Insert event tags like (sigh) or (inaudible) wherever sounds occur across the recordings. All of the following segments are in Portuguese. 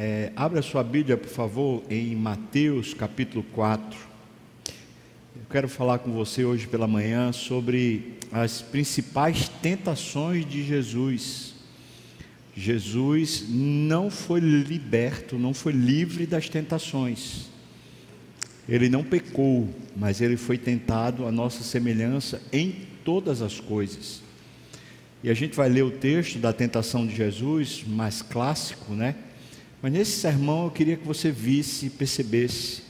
É, abra sua Bíblia, por favor, em Mateus capítulo 4. Eu quero falar com você hoje pela manhã sobre as principais tentações de Jesus. Jesus não foi liberto, não foi livre das tentações. Ele não pecou, mas ele foi tentado a nossa semelhança em todas as coisas. E a gente vai ler o texto da tentação de Jesus, mais clássico, né? Mas nesse sermão eu queria que você visse percebesse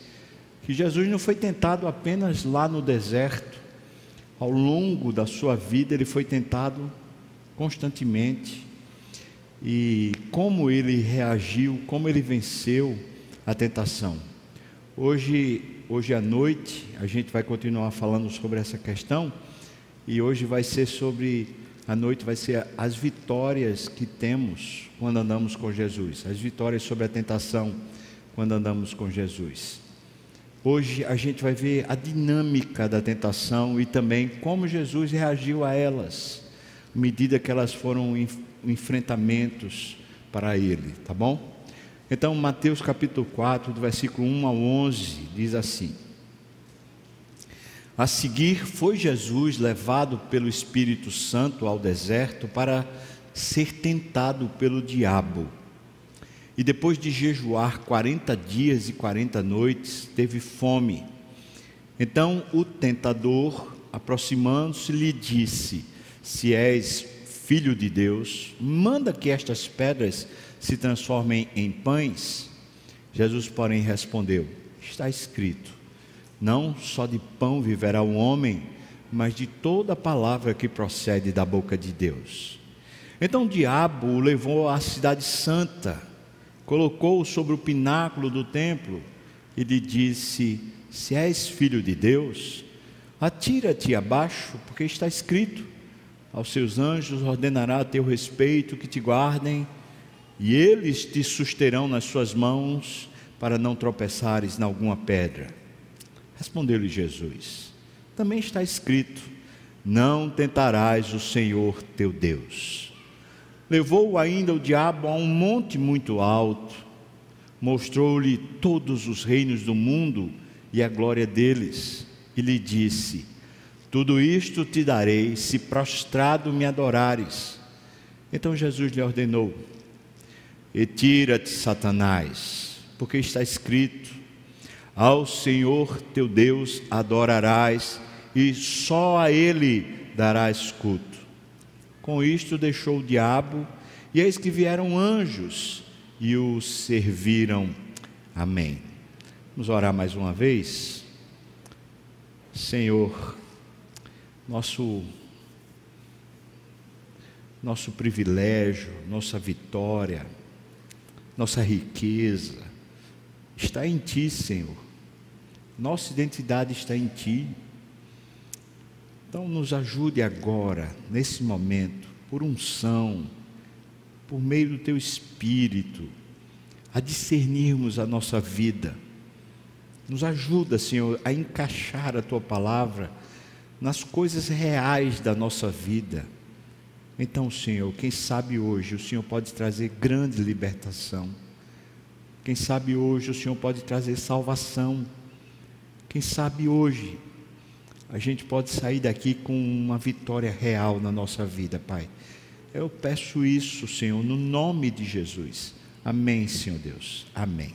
que Jesus não foi tentado apenas lá no deserto. Ao longo da sua vida ele foi tentado constantemente. E como ele reagiu, como ele venceu a tentação. Hoje, hoje à noite, a gente vai continuar falando sobre essa questão. E hoje vai ser sobre a noite vai ser as vitórias que temos quando andamos com Jesus, as vitórias sobre a tentação quando andamos com Jesus. Hoje a gente vai ver a dinâmica da tentação e também como Jesus reagiu a elas, à medida que elas foram enfrentamentos para ele, tá bom? Então, Mateus capítulo 4, do versículo 1 ao 11, diz assim: a seguir, foi Jesus levado pelo Espírito Santo ao deserto para ser tentado pelo diabo. E depois de jejuar 40 dias e 40 noites, teve fome. Então o tentador, aproximando-se, lhe disse: Se és filho de Deus, manda que estas pedras se transformem em pães. Jesus, porém, respondeu: Está escrito não só de pão viverá o homem, mas de toda palavra que procede da boca de Deus. Então o diabo o levou à cidade santa, colocou-o sobre o pináculo do templo e lhe disse: Se és filho de Deus, atira-te abaixo, porque está escrito: Aos seus anjos ordenará a teu respeito que te guardem, e eles te susterão nas suas mãos, para não tropeçares em alguma pedra. Respondeu-lhe Jesus: Também está escrito: Não tentarás o Senhor teu Deus. Levou ainda o diabo a um monte muito alto, mostrou-lhe todos os reinos do mundo e a glória deles, e lhe disse: Tudo isto te darei se prostrado me adorares. Então Jesus lhe ordenou: Retira-te, Satanás, porque está escrito: ao Senhor teu Deus adorarás e só a Ele darás culto. Com isto deixou o diabo, e eis que vieram anjos e o serviram. Amém. Vamos orar mais uma vez. Senhor, nosso nosso privilégio, nossa vitória, nossa riqueza está em ti, Senhor. Nossa identidade está em Ti. Então, nos ajude agora, nesse momento, por unção, por meio do Teu Espírito, a discernirmos a nossa vida. Nos ajuda, Senhor, a encaixar a Tua palavra nas coisas reais da nossa vida. Então, Senhor, quem sabe hoje o Senhor pode trazer grande libertação. Quem sabe hoje o Senhor pode trazer salvação quem sabe hoje a gente pode sair daqui com uma vitória real na nossa vida, Pai. Eu peço isso, Senhor, no nome de Jesus. Amém, Senhor Deus. Amém.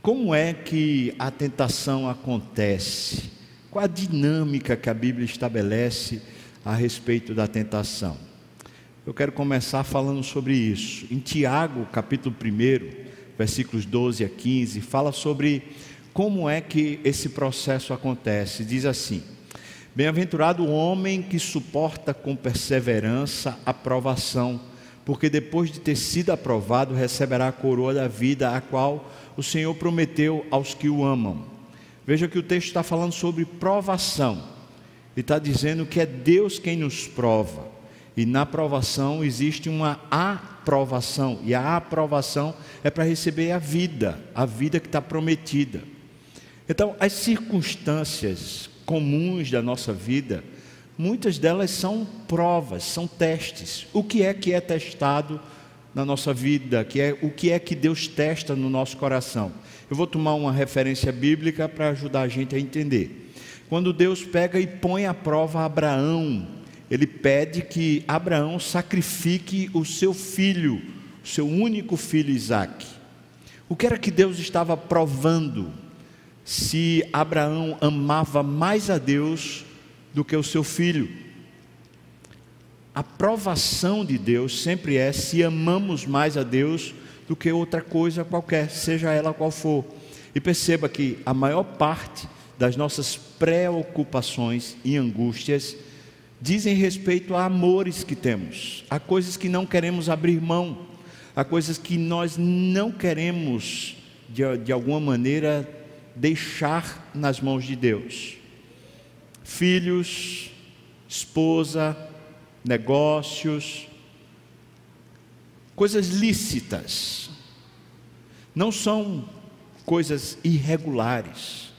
Como é que a tentação acontece? Qual a dinâmica que a Bíblia estabelece a respeito da tentação? Eu quero começar falando sobre isso. Em Tiago, capítulo 1, versículos 12 a 15, fala sobre como é que esse processo acontece? Diz assim: Bem-aventurado o homem que suporta com perseverança a provação, porque depois de ter sido aprovado, receberá a coroa da vida, a qual o Senhor prometeu aos que o amam. Veja que o texto está falando sobre provação, e está dizendo que é Deus quem nos prova, e na provação existe uma aprovação, e a aprovação é para receber a vida, a vida que está prometida. Então, as circunstâncias comuns da nossa vida, muitas delas são provas, são testes. O que é que é testado na nossa vida, que é o que é que Deus testa no nosso coração. Eu vou tomar uma referência bíblica para ajudar a gente a entender. Quando Deus pega e põe à prova Abraão, ele pede que Abraão sacrifique o seu filho, o seu único filho Isaque. O que era que Deus estava provando? Se Abraão amava mais a Deus do que o seu filho. A provação de Deus sempre é se amamos mais a Deus do que outra coisa qualquer, seja ela qual for. E perceba que a maior parte das nossas preocupações e angústias dizem respeito a amores que temos, a coisas que não queremos abrir mão, a coisas que nós não queremos, de, de alguma maneira, deixar nas mãos de Deus. Filhos, esposa, negócios, coisas lícitas, não são coisas irregulares,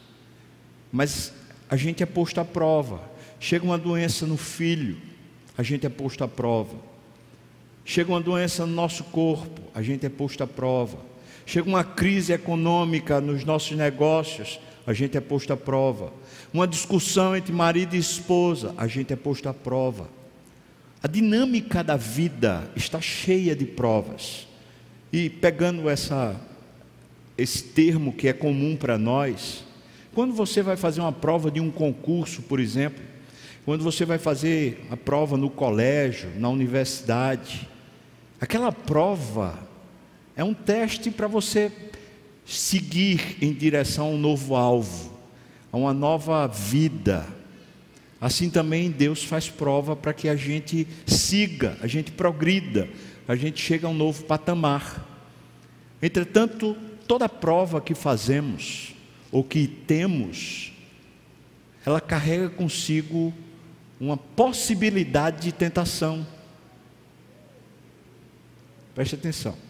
mas a gente é posto à prova. Chega uma doença no filho, a gente é posto à prova. Chega uma doença no nosso corpo, a gente é posto à prova. Chega uma crise econômica nos nossos negócios, a gente é posto à prova. Uma discussão entre marido e esposa, a gente é posto à prova. A dinâmica da vida está cheia de provas. E pegando essa, esse termo que é comum para nós, quando você vai fazer uma prova de um concurso, por exemplo, quando você vai fazer a prova no colégio, na universidade, aquela prova é um teste para você seguir em direção a um novo alvo, a uma nova vida. Assim também Deus faz prova para que a gente siga, a gente progrida, a gente chega a um novo patamar. Entretanto, toda prova que fazemos ou que temos, ela carrega consigo uma possibilidade de tentação. Preste atenção.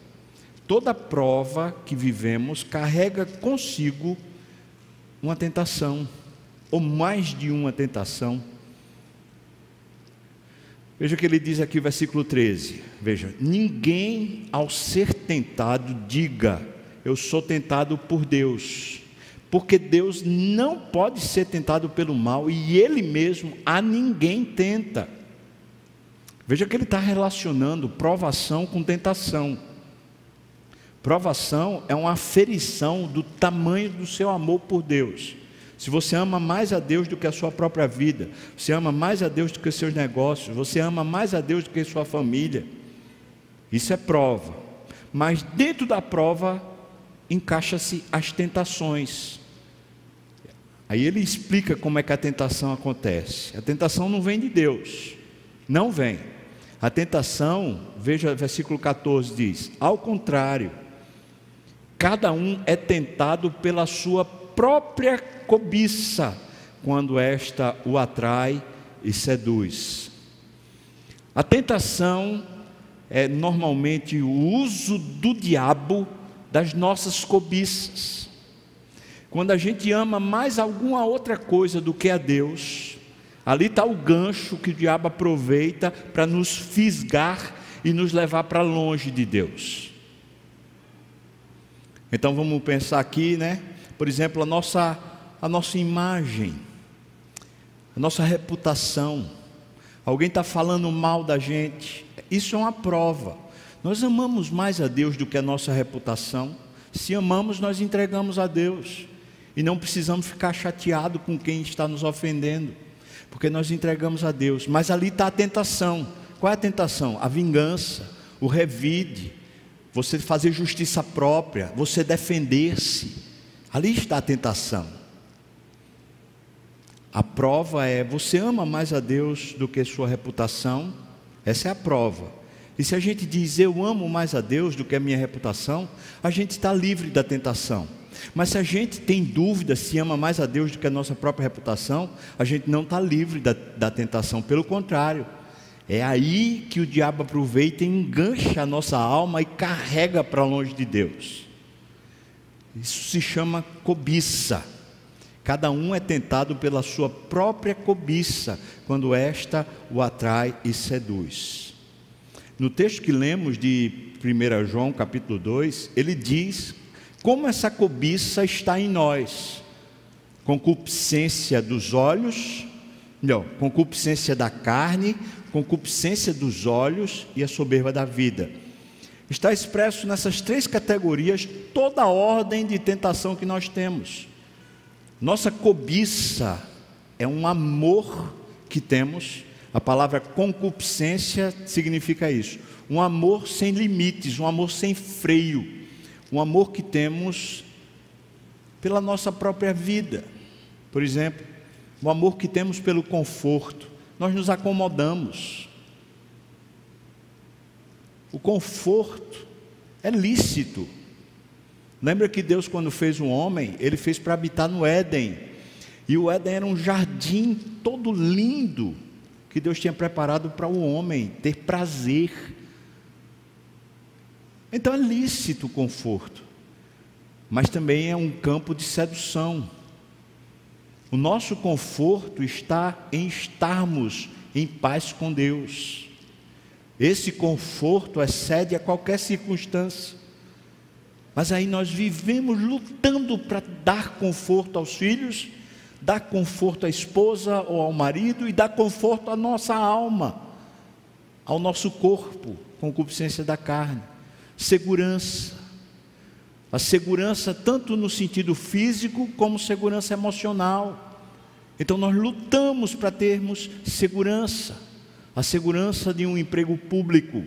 Toda prova que vivemos carrega consigo uma tentação, ou mais de uma tentação. Veja o que ele diz aqui, versículo 13. Veja: Ninguém ao ser tentado diga, Eu sou tentado por Deus, porque Deus não pode ser tentado pelo mal e Ele mesmo a ninguém tenta. Veja que ele está relacionando provação com tentação. Provação é uma aferição do tamanho do seu amor por Deus. Se você ama mais a Deus do que a sua própria vida, você ama mais a Deus do que os seus negócios, você ama mais a Deus do que a sua família, isso é prova. Mas dentro da prova encaixa-se as tentações. Aí ele explica como é que a tentação acontece. A tentação não vem de Deus, não vem. A tentação, veja versículo 14 diz: ao contrário, Cada um é tentado pela sua própria cobiça, quando esta o atrai e seduz. A tentação é normalmente o uso do diabo das nossas cobiças. Quando a gente ama mais alguma outra coisa do que a Deus, ali está o gancho que o diabo aproveita para nos fisgar e nos levar para longe de Deus. Então vamos pensar aqui, né? Por exemplo, a nossa, a nossa imagem, a nossa reputação. Alguém está falando mal da gente. Isso é uma prova. Nós amamos mais a Deus do que a nossa reputação. Se amamos, nós entregamos a Deus. E não precisamos ficar chateado com quem está nos ofendendo, porque nós entregamos a Deus. Mas ali está a tentação. Qual é a tentação? A vingança, o revide, você fazer justiça própria, você defender-se. Ali está a tentação. A prova é: você ama mais a Deus do que sua reputação? Essa é a prova. E se a gente diz eu amo mais a Deus do que a minha reputação, a gente está livre da tentação. Mas se a gente tem dúvida se ama mais a Deus do que a nossa própria reputação, a gente não está livre da, da tentação, pelo contrário, é aí que o diabo aproveita e engancha a nossa alma e carrega para longe de Deus. Isso se chama cobiça. Cada um é tentado pela sua própria cobiça, quando esta o atrai e seduz. No texto que lemos de 1 João, capítulo 2, ele diz como essa cobiça está em nós. Concupiscência dos olhos, não, concupiscência da carne, concupiscência dos olhos e a soberba da vida. Está expresso nessas três categorias toda a ordem de tentação que nós temos. Nossa cobiça é um amor que temos a palavra concupiscência significa isso: um amor sem limites, um amor sem freio, um amor que temos pela nossa própria vida. Por exemplo, o amor que temos pelo conforto. Nós nos acomodamos. O conforto é lícito. Lembra que Deus, quando fez o homem, ele fez para habitar no Éden. E o Éden era um jardim todo lindo, que Deus tinha preparado para o homem ter prazer. Então é lícito o conforto, mas também é um campo de sedução. O nosso conforto está em estarmos em paz com Deus. Esse conforto excede a qualquer circunstância. Mas aí nós vivemos lutando para dar conforto aos filhos dá conforto à esposa ou ao marido e dá conforto à nossa alma, ao nosso corpo, concupiscência da carne, segurança. A segurança tanto no sentido físico como segurança emocional. Então nós lutamos para termos segurança, a segurança de um emprego público,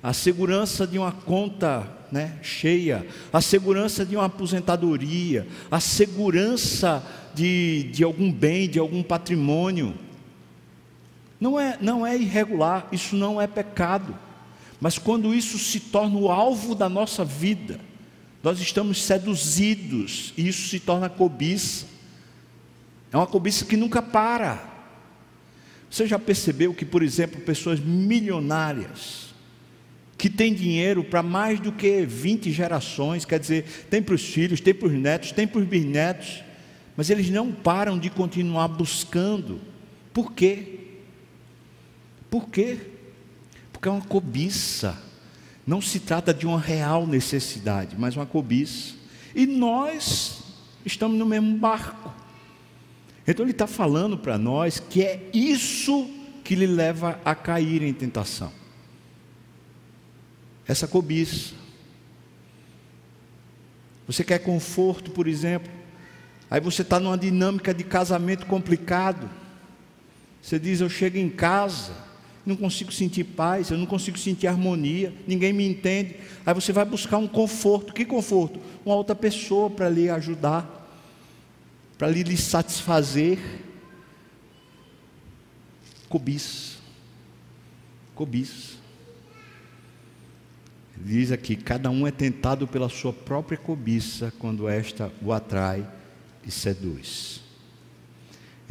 a segurança de uma conta né, cheia, a segurança de uma aposentadoria, a segurança de, de algum bem, de algum patrimônio. Não é, não é irregular, isso não é pecado. Mas quando isso se torna o alvo da nossa vida, nós estamos seduzidos e isso se torna cobiça. É uma cobiça que nunca para. Você já percebeu que, por exemplo, pessoas milionárias, que têm dinheiro para mais do que 20 gerações, quer dizer, tem para os filhos, tem para os netos, tem para os bisnetos, mas eles não param de continuar buscando. Por quê? Por quê? Porque é uma cobiça. Não se trata de uma real necessidade, mas uma cobiça. E nós estamos no mesmo barco. Então ele está falando para nós que é isso que lhe leva a cair em tentação. Essa cobiça. Você quer conforto, por exemplo? Aí você está numa dinâmica de casamento complicado. Você diz: Eu chego em casa, não consigo sentir paz, eu não consigo sentir harmonia, ninguém me entende. Aí você vai buscar um conforto. Que conforto? Uma outra pessoa para lhe ajudar, para lhe, lhe satisfazer. Cobiça. Cobiça. Diz aqui: cada um é tentado pela sua própria cobiça quando esta o atrai e seduz.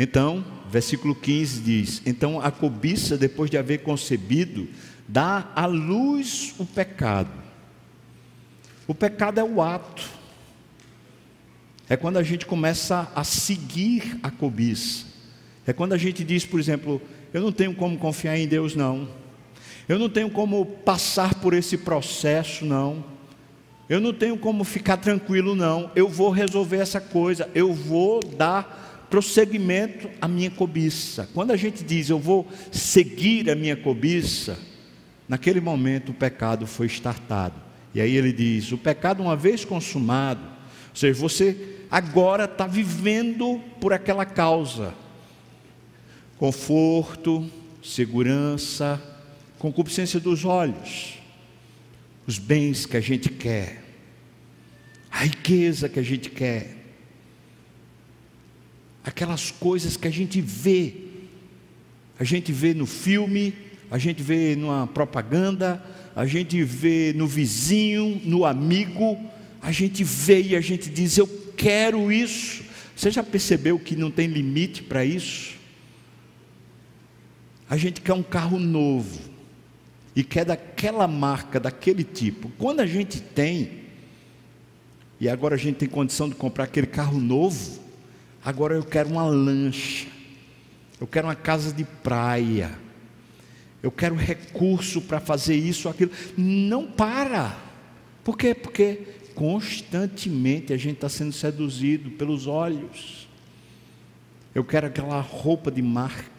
Então, versículo 15 diz: Então a cobiça, depois de haver concebido, dá à luz o pecado. O pecado é o ato, é quando a gente começa a seguir a cobiça, é quando a gente diz, por exemplo, eu não tenho como confiar em Deus, não, eu não tenho como passar por esse processo, não. Eu não tenho como ficar tranquilo, não. Eu vou resolver essa coisa. Eu vou dar prosseguimento à minha cobiça. Quando a gente diz eu vou seguir a minha cobiça, naquele momento o pecado foi estartado. E aí ele diz: o pecado, uma vez consumado, ou seja, você agora está vivendo por aquela causa. Conforto, segurança, concupiscência dos olhos, os bens que a gente quer, a riqueza que a gente quer, aquelas coisas que a gente vê, a gente vê no filme, a gente vê numa propaganda, a gente vê no vizinho, no amigo, a gente vê e a gente diz: Eu quero isso. Você já percebeu que não tem limite para isso? A gente quer um carro novo e quer daquela marca, daquele tipo. Quando a gente tem, e agora a gente tem condição de comprar aquele carro novo, agora eu quero uma lancha, eu quero uma casa de praia, eu quero recurso para fazer isso, aquilo. Não para. Por quê? Porque constantemente a gente está sendo seduzido pelos olhos. Eu quero aquela roupa de marca.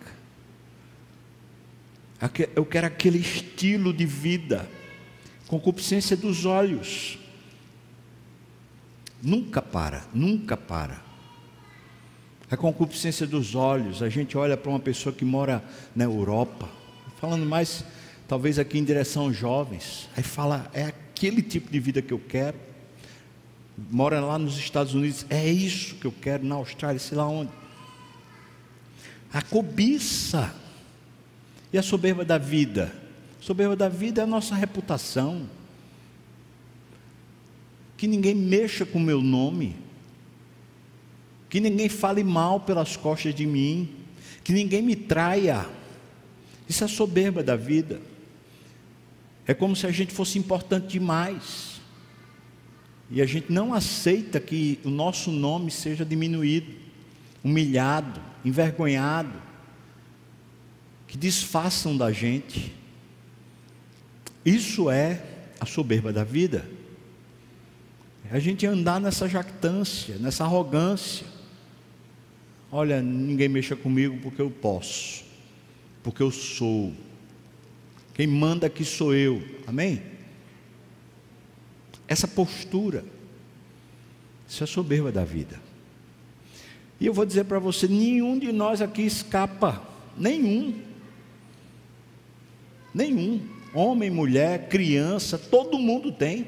Eu quero aquele estilo de vida. Concupiscência dos olhos. Nunca para, nunca para. A concupiscência dos olhos. A gente olha para uma pessoa que mora na Europa falando mais, talvez aqui em direção aos jovens. Aí fala, é aquele tipo de vida que eu quero. Mora lá nos Estados Unidos, é isso que eu quero, na Austrália, sei lá onde. A cobiça e a soberba da vida. A soberba da vida é a nossa reputação. Que ninguém mexa com o meu nome. Que ninguém fale mal pelas costas de mim. Que ninguém me traia isso é soberba da vida. É como se a gente fosse importante demais. E a gente não aceita que o nosso nome seja diminuído, humilhado, envergonhado, que desfaçam da gente. Isso é a soberba da vida. É a gente andar nessa jactância, nessa arrogância. Olha, ninguém mexa comigo porque eu posso porque eu sou. Quem manda aqui sou eu. Amém? Essa postura, isso é soberba da vida. E eu vou dizer para você: nenhum de nós aqui escapa, nenhum. Nenhum. Homem, mulher, criança, todo mundo tem.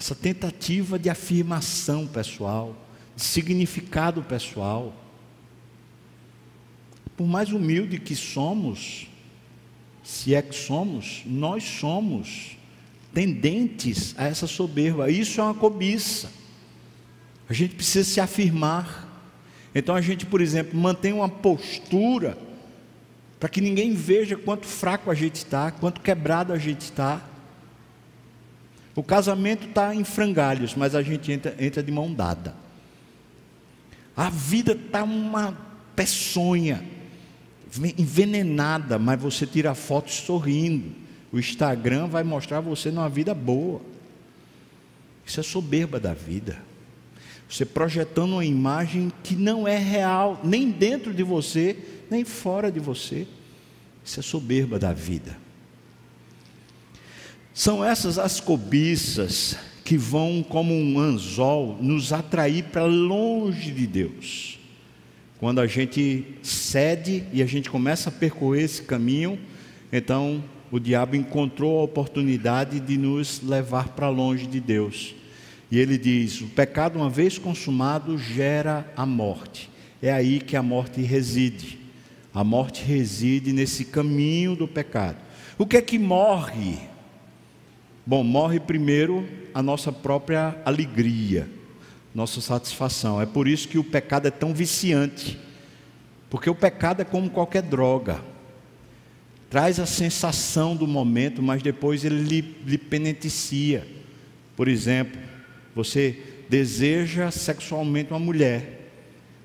Essa tentativa de afirmação pessoal, de significado pessoal por mais humilde que somos, se é que somos, nós somos tendentes a essa soberba. Isso é uma cobiça. A gente precisa se afirmar. Então a gente, por exemplo, mantém uma postura para que ninguém veja quanto fraco a gente está, quanto quebrado a gente está. O casamento está em frangalhos, mas a gente entra, entra de mão dada. A vida está uma peçonha envenenada, mas você tira foto sorrindo. O Instagram vai mostrar você numa vida boa. Isso é soberba da vida. Você projetando uma imagem que não é real, nem dentro de você, nem fora de você. Isso é soberba da vida. São essas as cobiças que vão, como um anzol, nos atrair para longe de Deus. Quando a gente cede e a gente começa a percorrer esse caminho, então o diabo encontrou a oportunidade de nos levar para longe de Deus. E ele diz: o pecado, uma vez consumado, gera a morte. É aí que a morte reside. A morte reside nesse caminho do pecado. O que é que morre? Bom, morre primeiro a nossa própria alegria nossa satisfação. É por isso que o pecado é tão viciante. Porque o pecado é como qualquer droga. Traz a sensação do momento, mas depois ele lhe, lhe. Por exemplo, você deseja sexualmente uma mulher.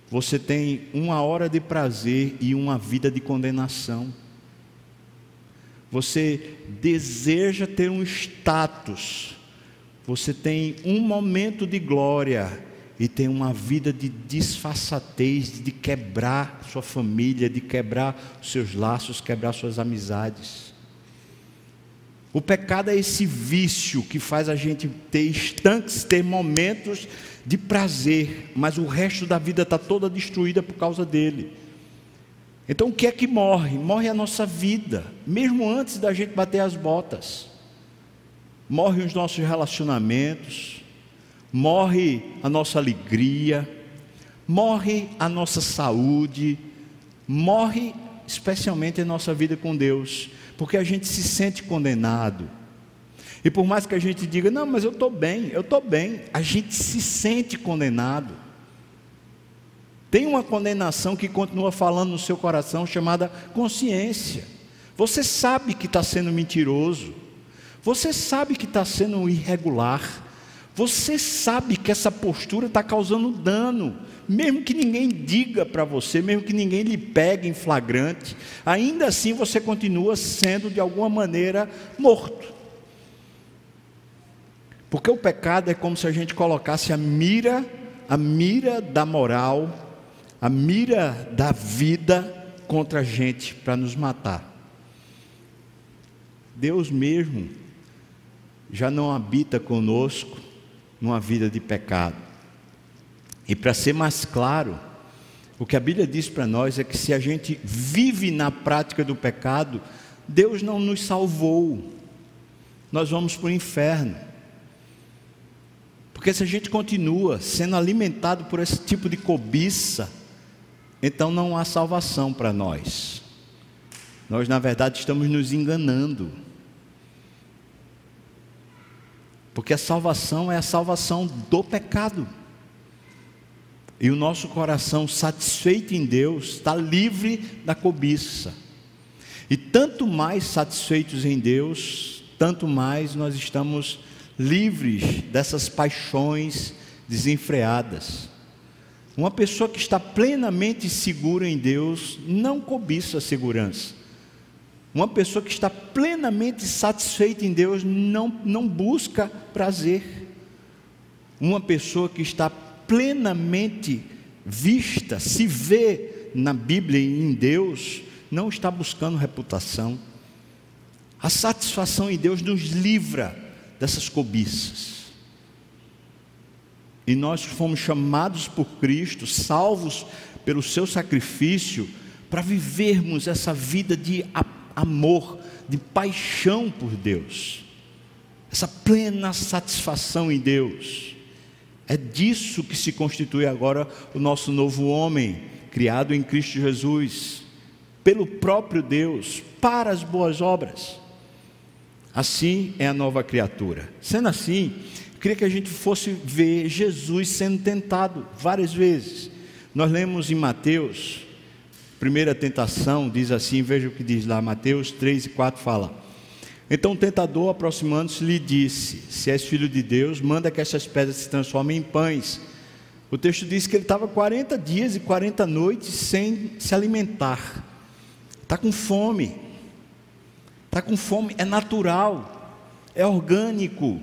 Você tem uma hora de prazer e uma vida de condenação. Você deseja ter um status você tem um momento de glória e tem uma vida de disfarçatez, de quebrar sua família, de quebrar seus laços, quebrar suas amizades. O pecado é esse vício que faz a gente ter instantes, ter momentos de prazer, mas o resto da vida está toda destruída por causa dele. Então o que é que morre? Morre a nossa vida, mesmo antes da gente bater as botas morrem os nossos relacionamentos, morre a nossa alegria, morre a nossa saúde, morre especialmente a nossa vida com Deus, porque a gente se sente condenado. E por mais que a gente diga, não, mas eu estou bem, eu estou bem, a gente se sente condenado. Tem uma condenação que continua falando no seu coração chamada consciência. Você sabe que está sendo mentiroso. Você sabe que está sendo irregular. Você sabe que essa postura está causando dano, mesmo que ninguém diga para você, mesmo que ninguém lhe pegue em flagrante, ainda assim você continua sendo de alguma maneira morto. Porque o pecado é como se a gente colocasse a mira, a mira da moral, a mira da vida contra a gente para nos matar. Deus mesmo já não habita conosco numa vida de pecado. E para ser mais claro, o que a Bíblia diz para nós é que se a gente vive na prática do pecado, Deus não nos salvou, nós vamos para o inferno. Porque se a gente continua sendo alimentado por esse tipo de cobiça, então não há salvação para nós. Nós, na verdade, estamos nos enganando. Porque a salvação é a salvação do pecado. E o nosso coração satisfeito em Deus está livre da cobiça. E tanto mais satisfeitos em Deus, tanto mais nós estamos livres dessas paixões desenfreadas. Uma pessoa que está plenamente segura em Deus não cobiça a segurança. Uma pessoa que está plenamente satisfeita em Deus não, não busca prazer. Uma pessoa que está plenamente vista, se vê na Bíblia e em Deus, não está buscando reputação. A satisfação em Deus nos livra dessas cobiças. E nós fomos chamados por Cristo, salvos pelo seu sacrifício, para vivermos essa vida de amor, de paixão por Deus, essa plena satisfação em Deus. É disso que se constitui agora o nosso novo homem, criado em Cristo Jesus, pelo próprio Deus, para as boas obras. Assim é a nova criatura. Sendo assim, queria que a gente fosse ver Jesus sendo tentado várias vezes. Nós lemos em Mateus, primeira tentação, diz assim, veja o que diz lá, Mateus 3 e 4 fala. Então o tentador, aproximando-se, lhe disse: Se és filho de Deus, manda que essas pedras se transformem em pães. O texto diz que ele estava 40 dias e 40 noites sem se alimentar. Está com fome. Está com fome, é natural, é orgânico.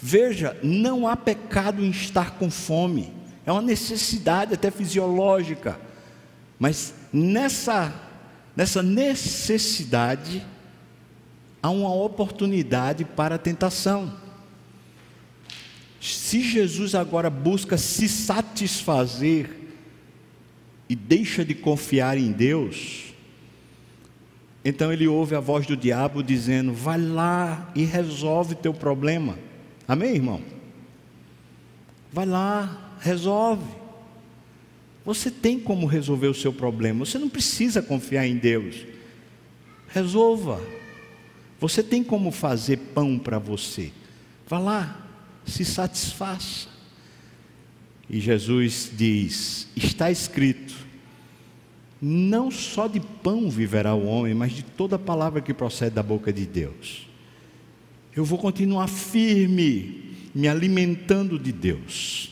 Veja, não há pecado em estar com fome. É uma necessidade até fisiológica. Mas nessa nessa necessidade há uma oportunidade para a tentação. Se Jesus agora busca se satisfazer e deixa de confiar em Deus, então ele ouve a voz do diabo dizendo: Vai lá e resolve teu problema. Amém, irmão? Vai lá, resolve. Você tem como resolver o seu problema. Você não precisa confiar em Deus. Resolva. Você tem como fazer pão para você. Vá lá, se satisfaça. E Jesus diz: está escrito, não só de pão viverá o homem, mas de toda palavra que procede da boca de Deus. Eu vou continuar firme, me alimentando de Deus.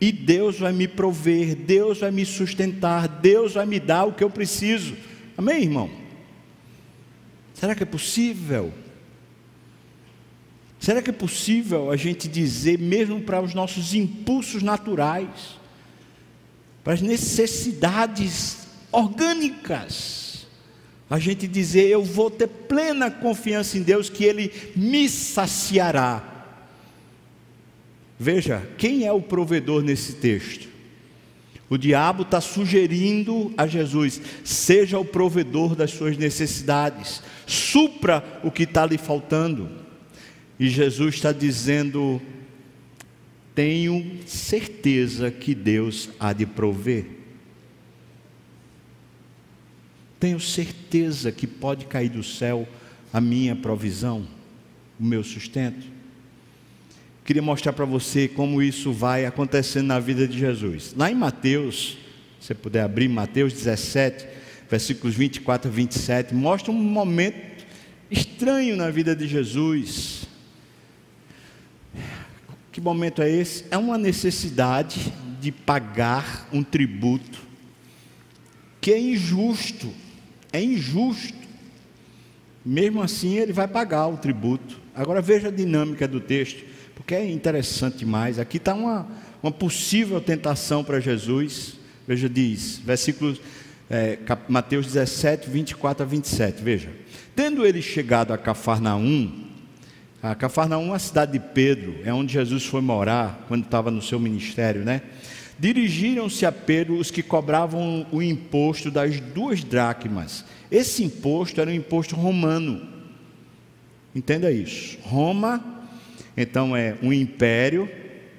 E Deus vai me prover, Deus vai me sustentar, Deus vai me dar o que eu preciso. Amém, irmão? Será que é possível? Será que é possível a gente dizer, mesmo para os nossos impulsos naturais, para as necessidades orgânicas, a gente dizer, eu vou ter plena confiança em Deus que Ele me saciará? Veja, quem é o provedor nesse texto? O diabo está sugerindo a Jesus: seja o provedor das suas necessidades, supra o que está lhe faltando. E Jesus está dizendo: tenho certeza que Deus há de prover. Tenho certeza que pode cair do céu a minha provisão, o meu sustento. Queria mostrar para você como isso vai acontecendo na vida de Jesus. Lá em Mateus, se você puder abrir Mateus 17, versículos 24 a 27, mostra um momento estranho na vida de Jesus. Que momento é esse? É uma necessidade de pagar um tributo que é injusto. É injusto. Mesmo assim, ele vai pagar o tributo. Agora veja a dinâmica do texto, porque é interessante demais. Aqui está uma, uma possível tentação para Jesus. Veja, diz, versículos é, Mateus 17, 24 a 27. Veja. Tendo ele chegado a Cafarnaum, a Cafarnaum é uma cidade de Pedro, é onde Jesus foi morar quando estava no seu ministério, né? Dirigiram-se a Pedro os que cobravam o imposto das duas dracmas. Esse imposto era um imposto romano. Entenda isso. Roma, então é um império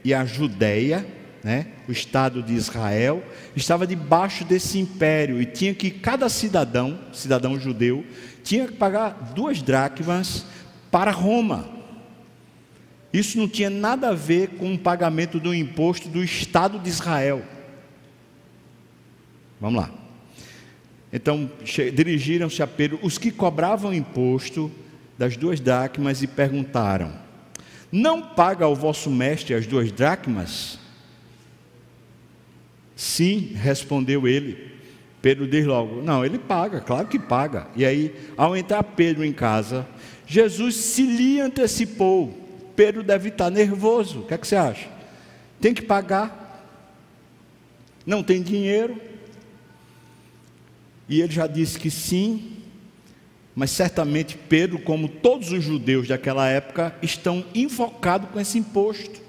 e a Judéia, né, o Estado de Israel, estava debaixo desse império e tinha que cada cidadão, cidadão judeu, tinha que pagar duas dracmas para Roma. Isso não tinha nada a ver com o pagamento do imposto do Estado de Israel. Vamos lá. Então, dirigiram-se a Pedro os que cobravam imposto das duas dracmas e perguntaram: Não paga o vosso mestre as duas dracmas? Sim, respondeu ele. Pedro diz logo: Não, ele paga, claro que paga. E aí, ao entrar Pedro em casa, Jesus se lhe antecipou. Pedro deve estar nervoso. O que é que você acha? Tem que pagar. Não tem dinheiro. E ele já disse que sim, mas certamente Pedro, como todos os judeus daquela época, estão invocados com esse imposto.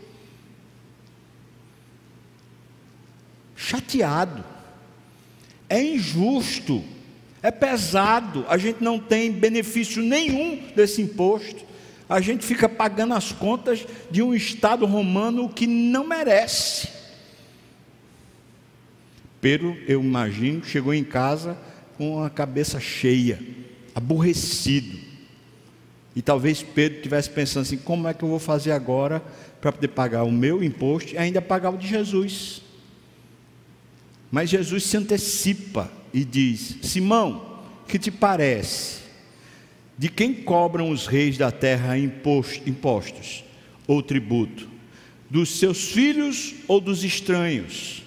chateado. É injusto, é pesado, a gente não tem benefício nenhum desse imposto. A gente fica pagando as contas de um Estado romano que não merece. Pedro, eu imagino, chegou em casa com a cabeça cheia, aborrecido. E talvez Pedro estivesse pensando assim: como é que eu vou fazer agora para poder pagar o meu imposto e ainda pagar o de Jesus? Mas Jesus se antecipa e diz: Simão, que te parece? De quem cobram os reis da terra impostos ou tributo? Dos seus filhos ou dos estranhos?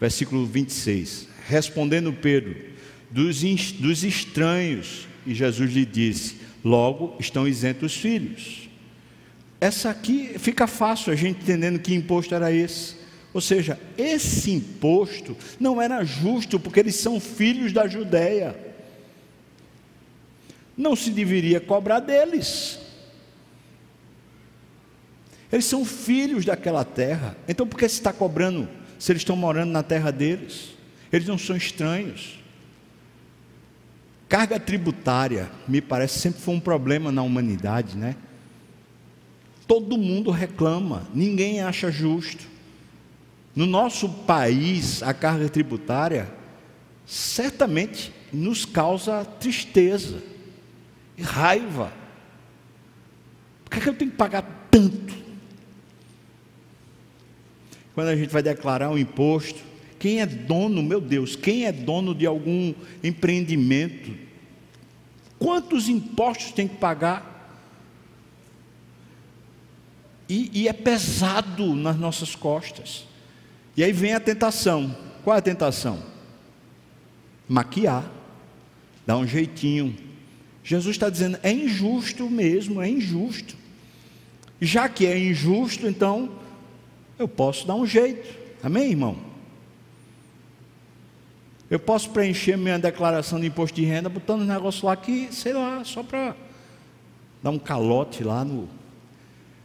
Versículo 26. Respondendo Pedro: dos, dos estranhos. E Jesus lhe disse: Logo estão isentos os filhos. Essa aqui fica fácil a gente entendendo que imposto era esse. Ou seja, esse imposto não era justo porque eles são filhos da Judéia. Não se deveria cobrar deles. Eles são filhos daquela terra. Então por que se está cobrando se eles estão morando na terra deles? Eles não são estranhos. Carga tributária, me parece, sempre foi um problema na humanidade, né? Todo mundo reclama, ninguém acha justo. No nosso país, a carga tributária certamente nos causa tristeza raiva. Por que, é que eu tenho que pagar tanto? Quando a gente vai declarar um imposto, quem é dono, meu Deus, quem é dono de algum empreendimento? Quantos impostos tem que pagar? E, e é pesado nas nossas costas. E aí vem a tentação. Qual é a tentação? Maquiar, dar um jeitinho. Jesus está dizendo: é injusto mesmo, é injusto. Já que é injusto, então eu posso dar um jeito. Amém, irmão? Eu posso preencher minha declaração de imposto de renda botando um negócio lá que, sei lá, só para dar um calote lá no,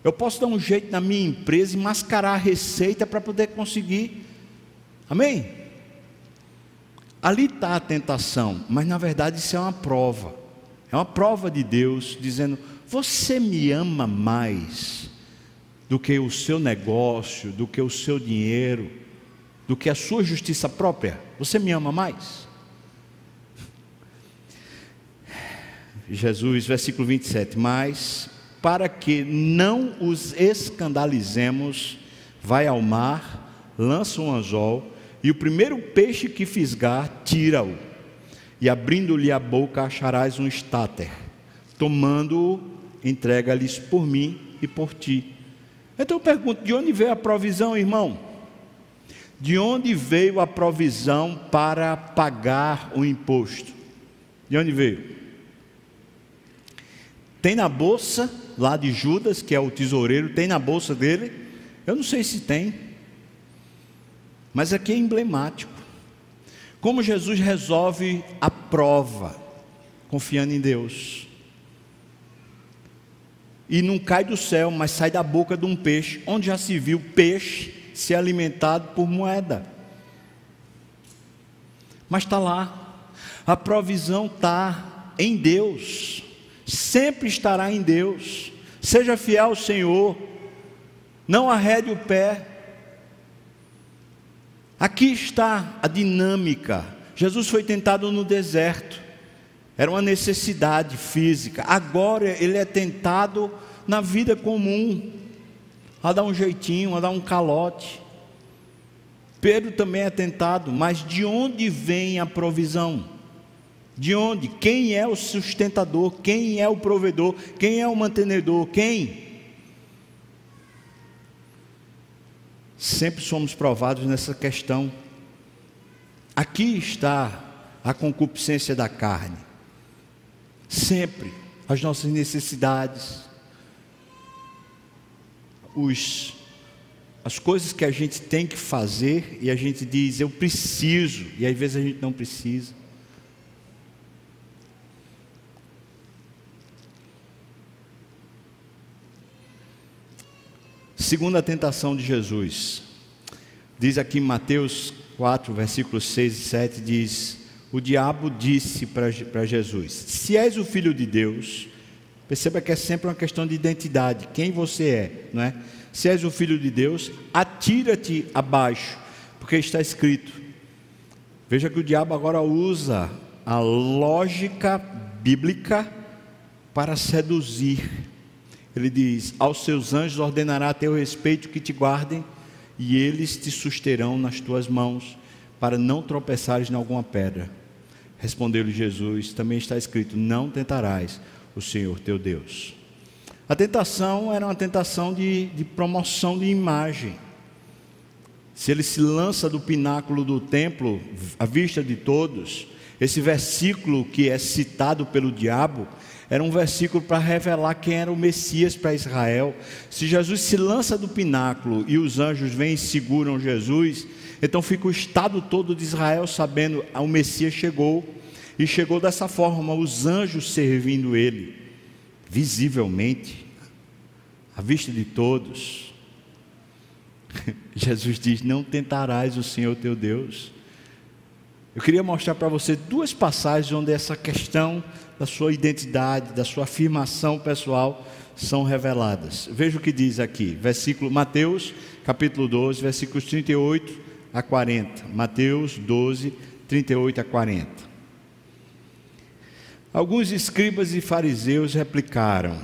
eu posso dar um jeito na minha empresa e mascarar a receita para poder conseguir. Amém? Ali está a tentação, mas na verdade isso é uma prova. É uma prova de Deus dizendo: Você me ama mais do que o seu negócio, do que o seu dinheiro, do que a sua justiça própria? Você me ama mais? Jesus, versículo 27. Mas para que não os escandalizemos, vai ao mar, lança um anzol, e o primeiro peixe que fisgar, tira-o, e abrindo-lhe a boca acharás um estáter, tomando-o, entrega-lhes por mim e por ti. Então eu pergunto: de onde veio a provisão, irmão? De onde veio a provisão para pagar o imposto? De onde veio? Tem na bolsa lá de Judas, que é o tesoureiro, tem na bolsa dele? Eu não sei se tem, mas aqui é emblemático. Como Jesus resolve a prova, confiando em Deus. E não cai do céu, mas sai da boca de um peixe, onde já se viu peixe ser alimentado por moeda. Mas está lá, a provisão está em Deus, sempre estará em Deus. Seja fiel ao Senhor, não arrede o pé. Aqui está a dinâmica. Jesus foi tentado no deserto, era uma necessidade física. Agora ele é tentado na vida comum, a dar um jeitinho, a dar um calote. Pedro também é tentado, mas de onde vem a provisão? De onde? Quem é o sustentador? Quem é o provedor? Quem é o mantenedor? Quem? Sempre somos provados nessa questão. Aqui está a concupiscência da carne. Sempre as nossas necessidades, os, as coisas que a gente tem que fazer e a gente diz eu preciso, e às vezes a gente não precisa. Segunda tentação de Jesus. Diz aqui em Mateus 4, versículos 6 e 7, diz: O diabo disse para Jesus: Se és o filho de Deus, perceba que é sempre uma questão de identidade, quem você é, não é? Se és o filho de Deus, atira-te abaixo, porque está escrito. Veja que o diabo agora usa a lógica bíblica para seduzir ele diz: Aos seus anjos ordenará a teu respeito que te guardem, e eles te susterão nas tuas mãos, para não tropeçares em alguma pedra. Respondeu-lhe Jesus: Também está escrito: Não tentarás o Senhor teu Deus. A tentação era uma tentação de, de promoção de imagem. Se ele se lança do pináculo do templo, à vista de todos, esse versículo que é citado pelo diabo, era um versículo para revelar quem era o Messias para Israel. Se Jesus se lança do pináculo e os anjos vêm e seguram Jesus, então fica o estado todo de Israel sabendo que o Messias chegou. E chegou dessa forma, os anjos servindo ele, visivelmente, à vista de todos. (laughs) Jesus diz: Não tentarás o Senhor teu Deus. Eu queria mostrar para você duas passagens onde essa questão da sua identidade, da sua afirmação pessoal são reveladas. Veja o que diz aqui, versículo Mateus, capítulo 12, versículos 38 a 40. Mateus 12, 38 a 40. Alguns escribas e fariseus replicaram: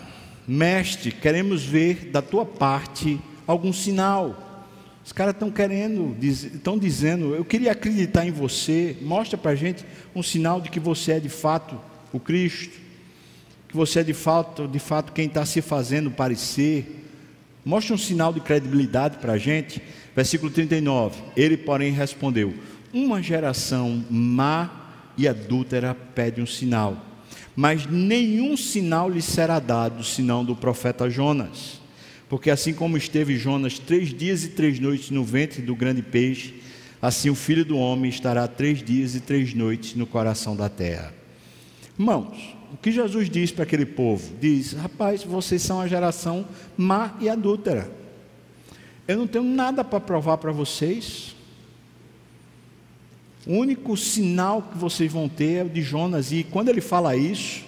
Mestre, queremos ver da tua parte algum sinal. Os caras estão querendo, estão dizendo, eu queria acreditar em você, mostra para a gente um sinal de que você é de fato o Cristo, que você é de fato, de fato quem está se fazendo parecer. Mostre um sinal de credibilidade para a gente. Versículo 39. Ele, porém, respondeu: Uma geração má e adúltera pede um sinal, mas nenhum sinal lhe será dado senão do profeta Jonas. Porque assim como esteve Jonas três dias e três noites no ventre do grande peixe, assim o filho do homem estará três dias e três noites no coração da terra. Irmãos, o que Jesus diz para aquele povo? Diz: rapaz, vocês são a geração má e adúltera. Eu não tenho nada para provar para vocês. O único sinal que vocês vão ter é o de Jonas. E quando ele fala isso,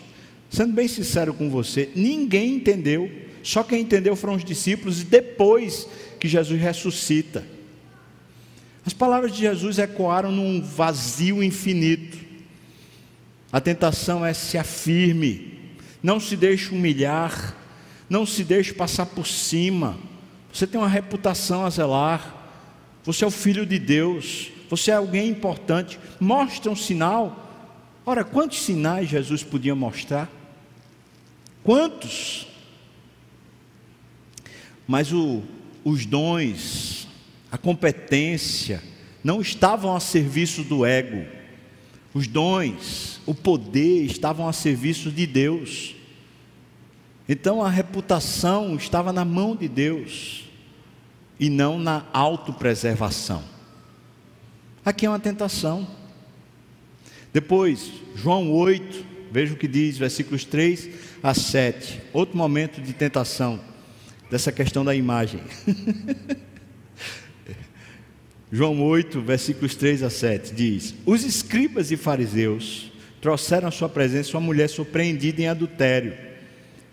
sendo bem sincero com você, ninguém entendeu. Só quem entendeu foram os discípulos e depois que Jesus ressuscita. As palavras de Jesus ecoaram num vazio infinito. A tentação é se afirme, não se deixe humilhar, não se deixe passar por cima. Você tem uma reputação a zelar, você é o filho de Deus, você é alguém importante. Mostre um sinal. Ora, quantos sinais Jesus podia mostrar? Quantos? Mas o, os dons, a competência, não estavam a serviço do ego. Os dons, o poder estavam a serviço de Deus. Então a reputação estava na mão de Deus e não na autopreservação. Aqui é uma tentação. Depois, João 8, veja o que diz, versículos 3 a 7. Outro momento de tentação dessa questão da imagem. (laughs) João 8, versículos 3 a 7 diz: Os escribas e fariseus trouxeram à sua presença uma mulher surpreendida em adultério.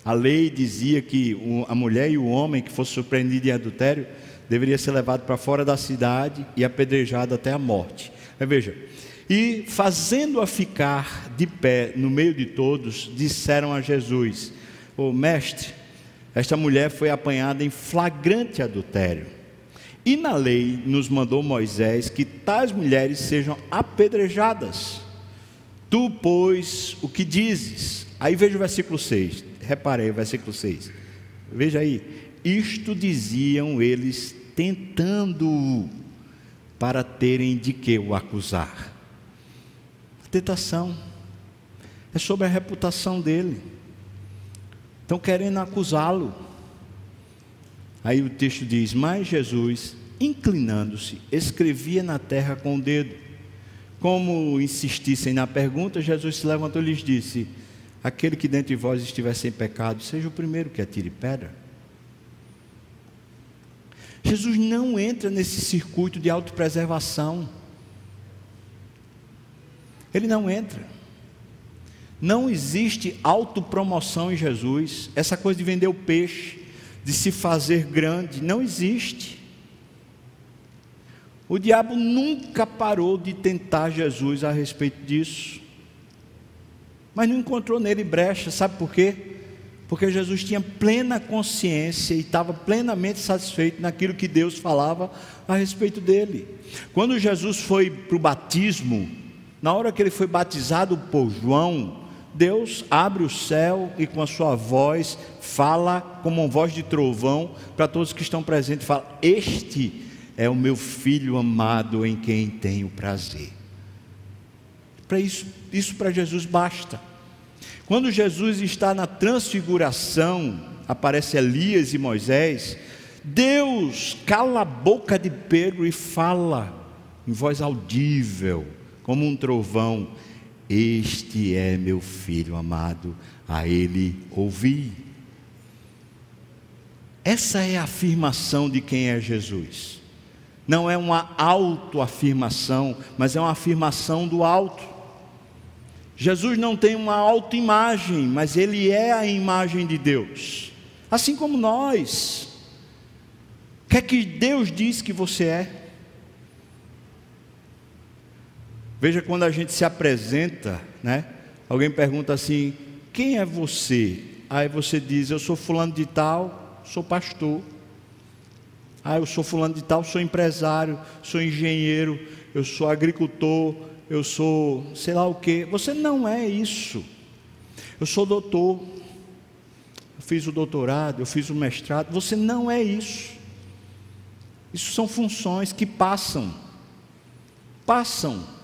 A lei dizia que a mulher e o homem que fosse surpreendido em adultério deveria ser levado para fora da cidade e apedrejado até a morte. Veja, e fazendo-a ficar de pé no meio de todos, disseram a Jesus: O oh, mestre, esta mulher foi apanhada em flagrante adultério. E na lei nos mandou Moisés que tais mulheres sejam apedrejadas. Tu, pois, o que dizes? Aí veja o versículo 6. Reparei o versículo 6. Veja aí. Isto diziam eles tentando para terem de que o acusar. A tentação é sobre a reputação dele. Estão querendo acusá-lo. Aí o texto diz: Mas Jesus, inclinando-se, escrevia na terra com o dedo. Como insistissem na pergunta, Jesus se levantou e lhes disse: Aquele que dentre vós estiver sem pecado, seja o primeiro que atire pedra. Jesus não entra nesse circuito de autopreservação. Ele não entra. Não existe autopromoção em Jesus. Essa coisa de vender o peixe de se fazer grande, não existe. O diabo nunca parou de tentar Jesus a respeito disso, mas não encontrou nele brecha, sabe por quê? Porque Jesus tinha plena consciência e estava plenamente satisfeito naquilo que Deus falava a respeito dele. Quando Jesus foi para o batismo, na hora que ele foi batizado por João, Deus abre o céu e com a sua voz fala como uma voz de trovão para todos que estão presentes, fala: "Este é o meu filho amado em quem tenho prazer". Para isso, isso para Jesus basta. Quando Jesus está na transfiguração, aparece Elias e Moisés, Deus cala a boca de Pedro e fala em voz audível, como um trovão: este é meu filho amado, a ele ouvi. Essa é a afirmação de quem é Jesus. Não é uma autoafirmação, mas é uma afirmação do alto. Jesus não tem uma autoimagem, mas ele é a imagem de Deus. Assim como nós. O que é que Deus diz que você é? Veja quando a gente se apresenta, né? Alguém pergunta assim: quem é você? Aí você diz: eu sou fulano de tal, sou pastor. Ah, eu sou fulano de tal, sou empresário, sou engenheiro, eu sou agricultor, eu sou sei lá o que. Você não é isso. Eu sou doutor, eu fiz o doutorado, eu fiz o mestrado. Você não é isso. Isso são funções que passam. Passam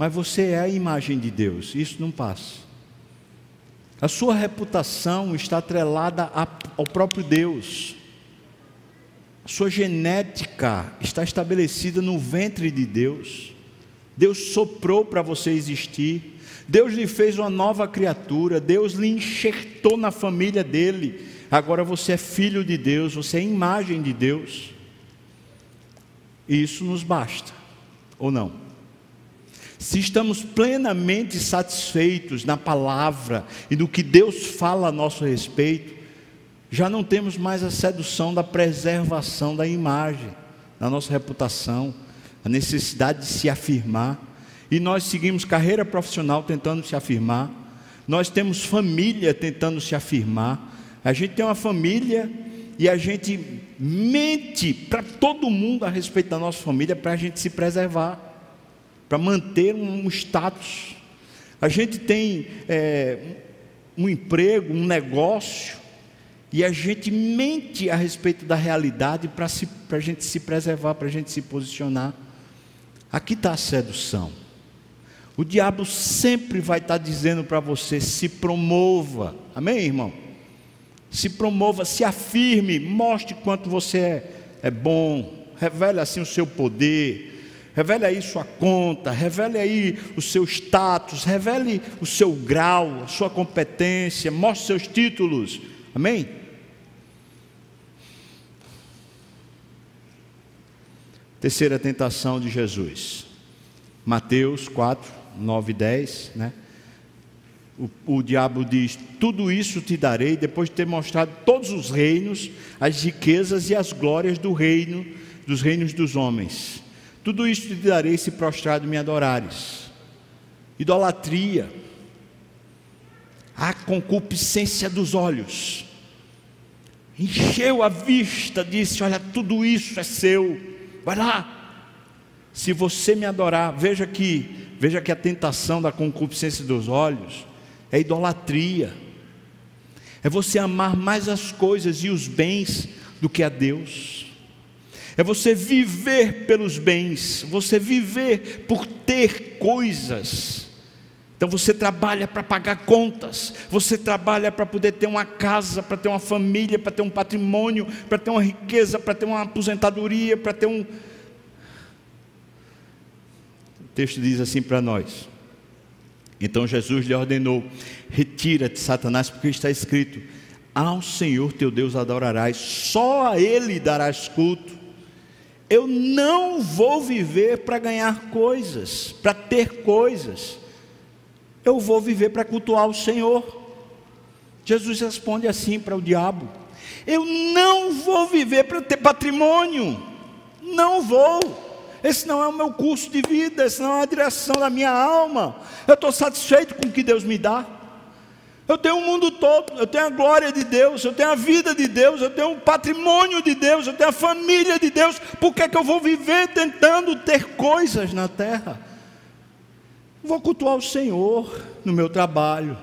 mas você é a imagem de Deus, isso não passa. A sua reputação está atrelada ao próprio Deus. A sua genética está estabelecida no ventre de Deus. Deus soprou para você existir. Deus lhe fez uma nova criatura. Deus lhe enxertou na família dele. Agora você é filho de Deus, você é imagem de Deus. E isso nos basta, ou não? Se estamos plenamente satisfeitos na palavra e no que Deus fala a nosso respeito, já não temos mais a sedução da preservação da imagem, da nossa reputação, a necessidade de se afirmar. E nós seguimos carreira profissional tentando se afirmar, nós temos família tentando se afirmar. A gente tem uma família e a gente mente para todo mundo a respeito da nossa família para a gente se preservar para manter um status. A gente tem é, um emprego, um negócio, E a gente mente a respeito da realidade para a gente se preservar, para a gente se posicionar. Aqui está a sedução. O diabo sempre vai estar tá dizendo para você: se promova. Amém, irmão? Se promova, se afirme, mostre quanto você é, é bom, revele assim o seu poder, revele aí sua conta, revele aí o seu status, revele o seu grau, a sua competência, mostre seus títulos. Amém? Terceira tentação de Jesus. Mateus 4, 9 e 10, né? O, o, diabo diz: Tudo isso te darei, depois de ter mostrado todos os reinos, as riquezas e as glórias do reino, dos reinos dos homens. Tudo isso te darei se prostrado me adorares. Idolatria, a concupiscência dos olhos, encheu a vista, disse: Olha, tudo isso é seu, vai lá. Se você me adorar, veja que, veja que a tentação da concupiscência dos olhos é idolatria. É você amar mais as coisas e os bens do que a Deus. É você viver pelos bens, você viver por ter coisas. Então você trabalha para pagar contas, você trabalha para poder ter uma casa, para ter uma família, para ter um patrimônio, para ter uma riqueza, para ter uma aposentadoria, para ter um. O texto diz assim para nós: então Jesus lhe ordenou: Retira-te, Satanás, porque está escrito: Ao Senhor teu Deus adorarás, só a Ele darás culto. Eu não vou viver para ganhar coisas, para ter coisas. Eu vou viver para cultuar o Senhor. Jesus responde assim para o diabo: Eu não vou viver para ter patrimônio. Não vou. Esse não é o meu curso de vida, esse não é a direção da minha alma. Eu estou satisfeito com o que Deus me dá. Eu tenho o mundo todo, eu tenho a glória de Deus, eu tenho a vida de Deus, eu tenho o patrimônio de Deus, eu tenho a família de Deus. Por que, é que eu vou viver tentando ter coisas na terra? Vou cultuar o Senhor no meu trabalho,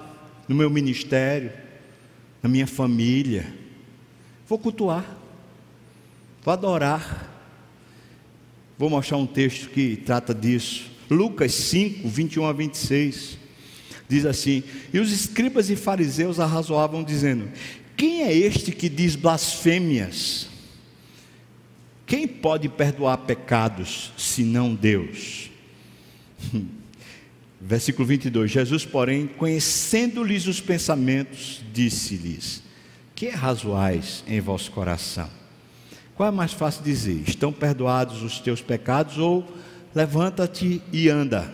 no meu ministério, na minha família. Vou cultuar, vou adorar. Vou mostrar um texto que trata disso. Lucas 5, 21 a 26. Diz assim: E os escribas e fariseus arrazoavam, dizendo: Quem é este que diz blasfêmias? Quem pode perdoar pecados senão Deus? Versículo 22. Jesus, porém, conhecendo-lhes os pensamentos, disse-lhes: Que razoais em vosso coração? Qual é mais fácil dizer? Estão perdoados os teus pecados ou levanta-te e anda?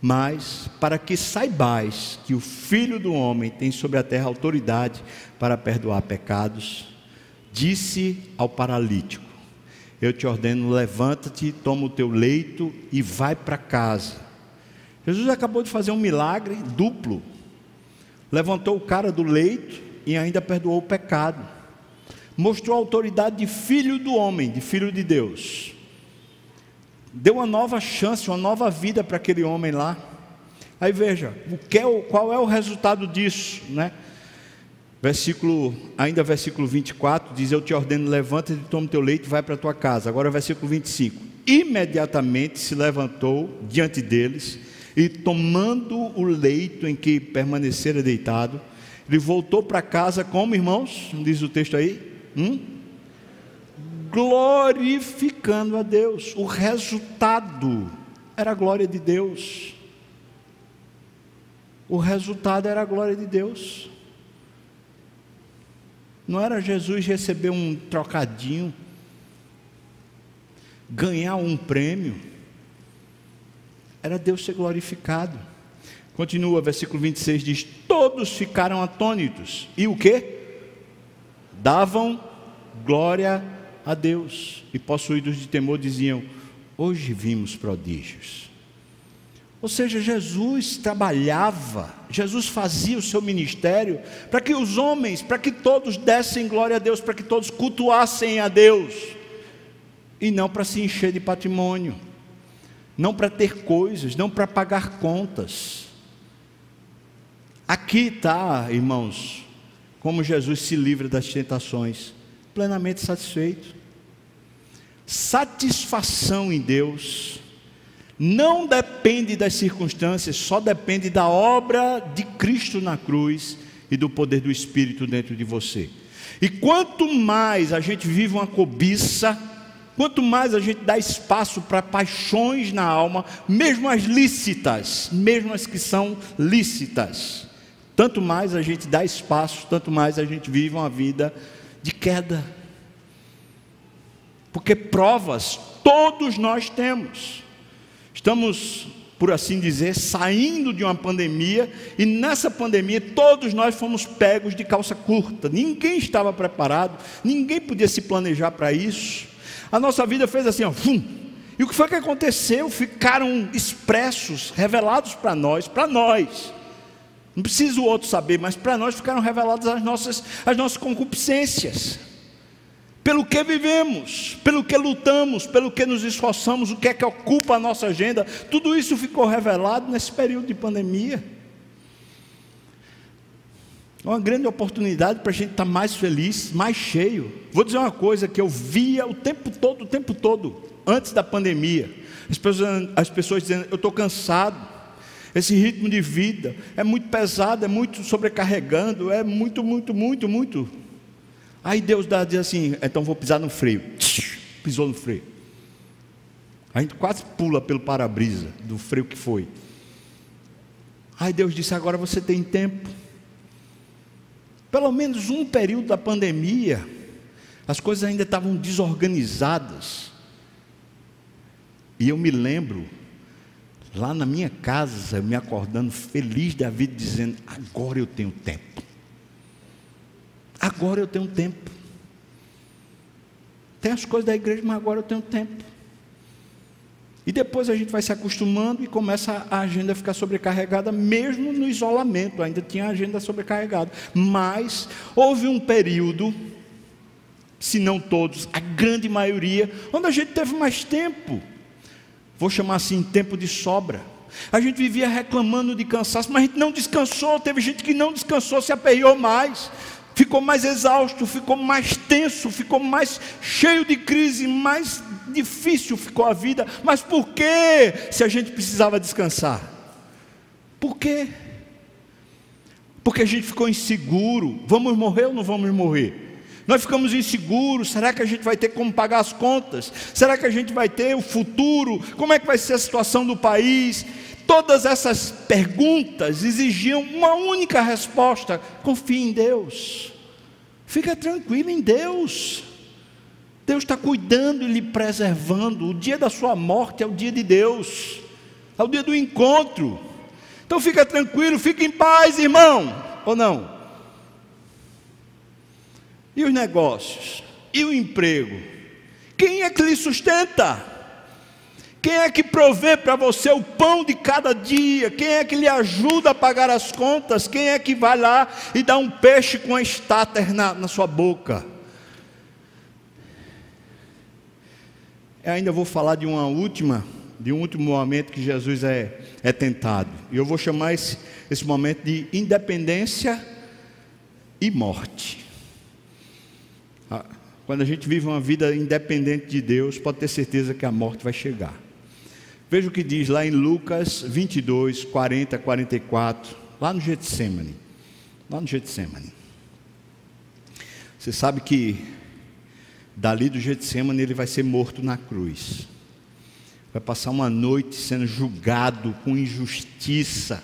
Mas para que saibais que o Filho do homem tem sobre a terra autoridade para perdoar pecados, disse ao paralítico: Eu te ordeno, levanta-te, toma o teu leito e vai para casa. Jesus acabou de fazer um milagre duplo. Levantou o cara do leito e ainda perdoou o pecado mostrou a autoridade de filho do homem, de filho de Deus. Deu uma nova chance, uma nova vida para aquele homem lá. Aí veja, o que é qual é o resultado disso, né? Versículo, ainda versículo 24, diz: Eu te ordeno, levanta-te, toma teu leito e vai para a tua casa. Agora, versículo 25: Imediatamente se levantou diante deles e, tomando o leito em que permanecera deitado, ele voltou para casa, como irmãos? Diz o texto aí: Hum? Glorificando a Deus. O resultado era a glória de Deus. O resultado era a glória de Deus. Não era Jesus receber um trocadinho, ganhar um prêmio. Era Deus ser glorificado. Continua, versículo 26 diz: Todos ficaram atônitos. E o que? davam glória a Deus e possuídos de temor diziam: Hoje vimos prodígios. Ou seja, Jesus trabalhava, Jesus fazia o seu ministério para que os homens, para que todos dessem glória a Deus, para que todos cultuassem a Deus, e não para se encher de patrimônio, não para ter coisas, não para pagar contas. Aqui está, irmãos, como Jesus se livra das tentações? Plenamente satisfeito. Satisfação em Deus não depende das circunstâncias, só depende da obra de Cristo na cruz e do poder do Espírito dentro de você. E quanto mais a gente vive uma cobiça, quanto mais a gente dá espaço para paixões na alma, mesmo as lícitas, mesmo as que são lícitas, tanto mais a gente dá espaço, tanto mais a gente vive uma vida de queda. Porque provas todos nós temos. Estamos, por assim dizer, saindo de uma pandemia e nessa pandemia todos nós fomos pegos de calça curta. Ninguém estava preparado, ninguém podia se planejar para isso. A nossa vida fez assim, ó, fum. E o que foi que aconteceu? Ficaram expressos, revelados para nós, para nós. Não precisa o outro saber, mas para nós ficaram reveladas as nossas, as nossas concupiscências pelo que vivemos, pelo que lutamos, pelo que nos esforçamos, o que é que ocupa a nossa agenda, tudo isso ficou revelado nesse período de pandemia. É uma grande oportunidade para a gente estar mais feliz, mais cheio. Vou dizer uma coisa que eu via o tempo todo, o tempo todo, antes da pandemia. As pessoas, as pessoas dizendo, eu estou cansado, esse ritmo de vida é muito pesado, é muito sobrecarregando, é muito, muito, muito, muito. Aí Deus dá, diz assim: então vou pisar no freio. Pisou no freio. A gente quase pula pelo para-brisa do freio que foi. Aí Deus disse: agora você tem tempo. Pelo menos um período da pandemia, as coisas ainda estavam desorganizadas. E eu me lembro, lá na minha casa, me acordando feliz da vida, dizendo: agora eu tenho tempo. Agora eu tenho tempo. Tem as coisas da igreja, mas agora eu tenho tempo. E depois a gente vai se acostumando e começa a agenda a ficar sobrecarregada, mesmo no isolamento, ainda tinha a agenda sobrecarregada. Mas houve um período, se não todos, a grande maioria, onde a gente teve mais tempo. Vou chamar assim, tempo de sobra. A gente vivia reclamando de cansaço, mas a gente não descansou. Teve gente que não descansou, se aperreou mais ficou mais exausto, ficou mais tenso, ficou mais cheio de crise, mais difícil ficou a vida. Mas por que se a gente precisava descansar? Por quê? Porque a gente ficou inseguro. Vamos morrer ou não vamos morrer? Nós ficamos inseguros. Será que a gente vai ter como pagar as contas? Será que a gente vai ter o futuro? Como é que vai ser a situação do país? Todas essas perguntas exigiam uma única resposta: confie em Deus. Fica tranquilo em Deus. Deus está cuidando e lhe preservando. O dia da sua morte é o dia de Deus, é o dia do encontro. Então fica tranquilo, fica em paz, irmão, ou não? E os negócios? E o emprego? Quem é que lhe sustenta? Quem é que provê para você o pão de cada dia? Quem é que lhe ajuda a pagar as contas? Quem é que vai lá e dá um peixe com a estáter na, na sua boca? Eu ainda vou falar de uma última, de um último momento que Jesus é, é tentado. E eu vou chamar esse, esse momento de independência e morte. Quando a gente vive uma vida independente de Deus, pode ter certeza que a morte vai chegar. Veja o que diz lá em Lucas 22, 40, 44, lá no Getsemane. Lá no Getsemane. Você sabe que dali do Getsemane ele vai ser morto na cruz. Vai passar uma noite sendo julgado com injustiça.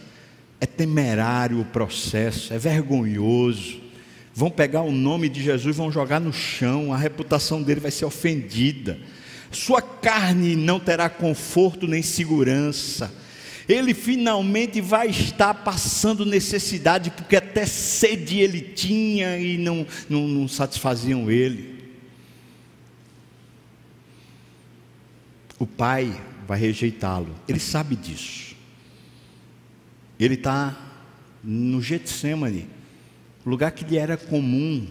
É temerário o processo, é vergonhoso. Vão pegar o nome de Jesus, vão jogar no chão, a reputação dele vai ser ofendida sua carne não terá conforto nem segurança. Ele finalmente vai estar passando necessidade, porque até sede ele tinha e não, não, não satisfaziam ele. O pai vai rejeitá-lo, ele sabe disso. Ele está no Getsemane, lugar que lhe era comum.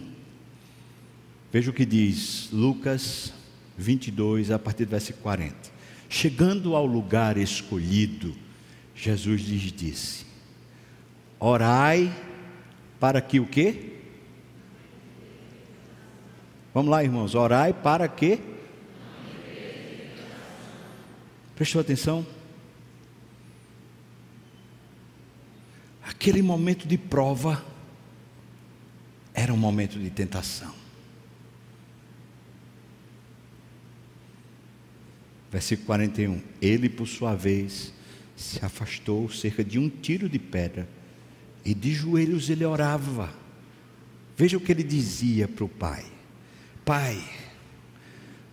Veja o que diz Lucas 22, a partir do versículo 40. Chegando ao lugar escolhido, Jesus lhes disse: Orai para que o quê? Vamos lá, irmãos, orai para quê? Prestou atenção? Aquele momento de prova era um momento de tentação. Versículo 41. Ele, por sua vez, se afastou cerca de um tiro de pedra e de joelhos ele orava. Veja o que ele dizia para o pai: Pai,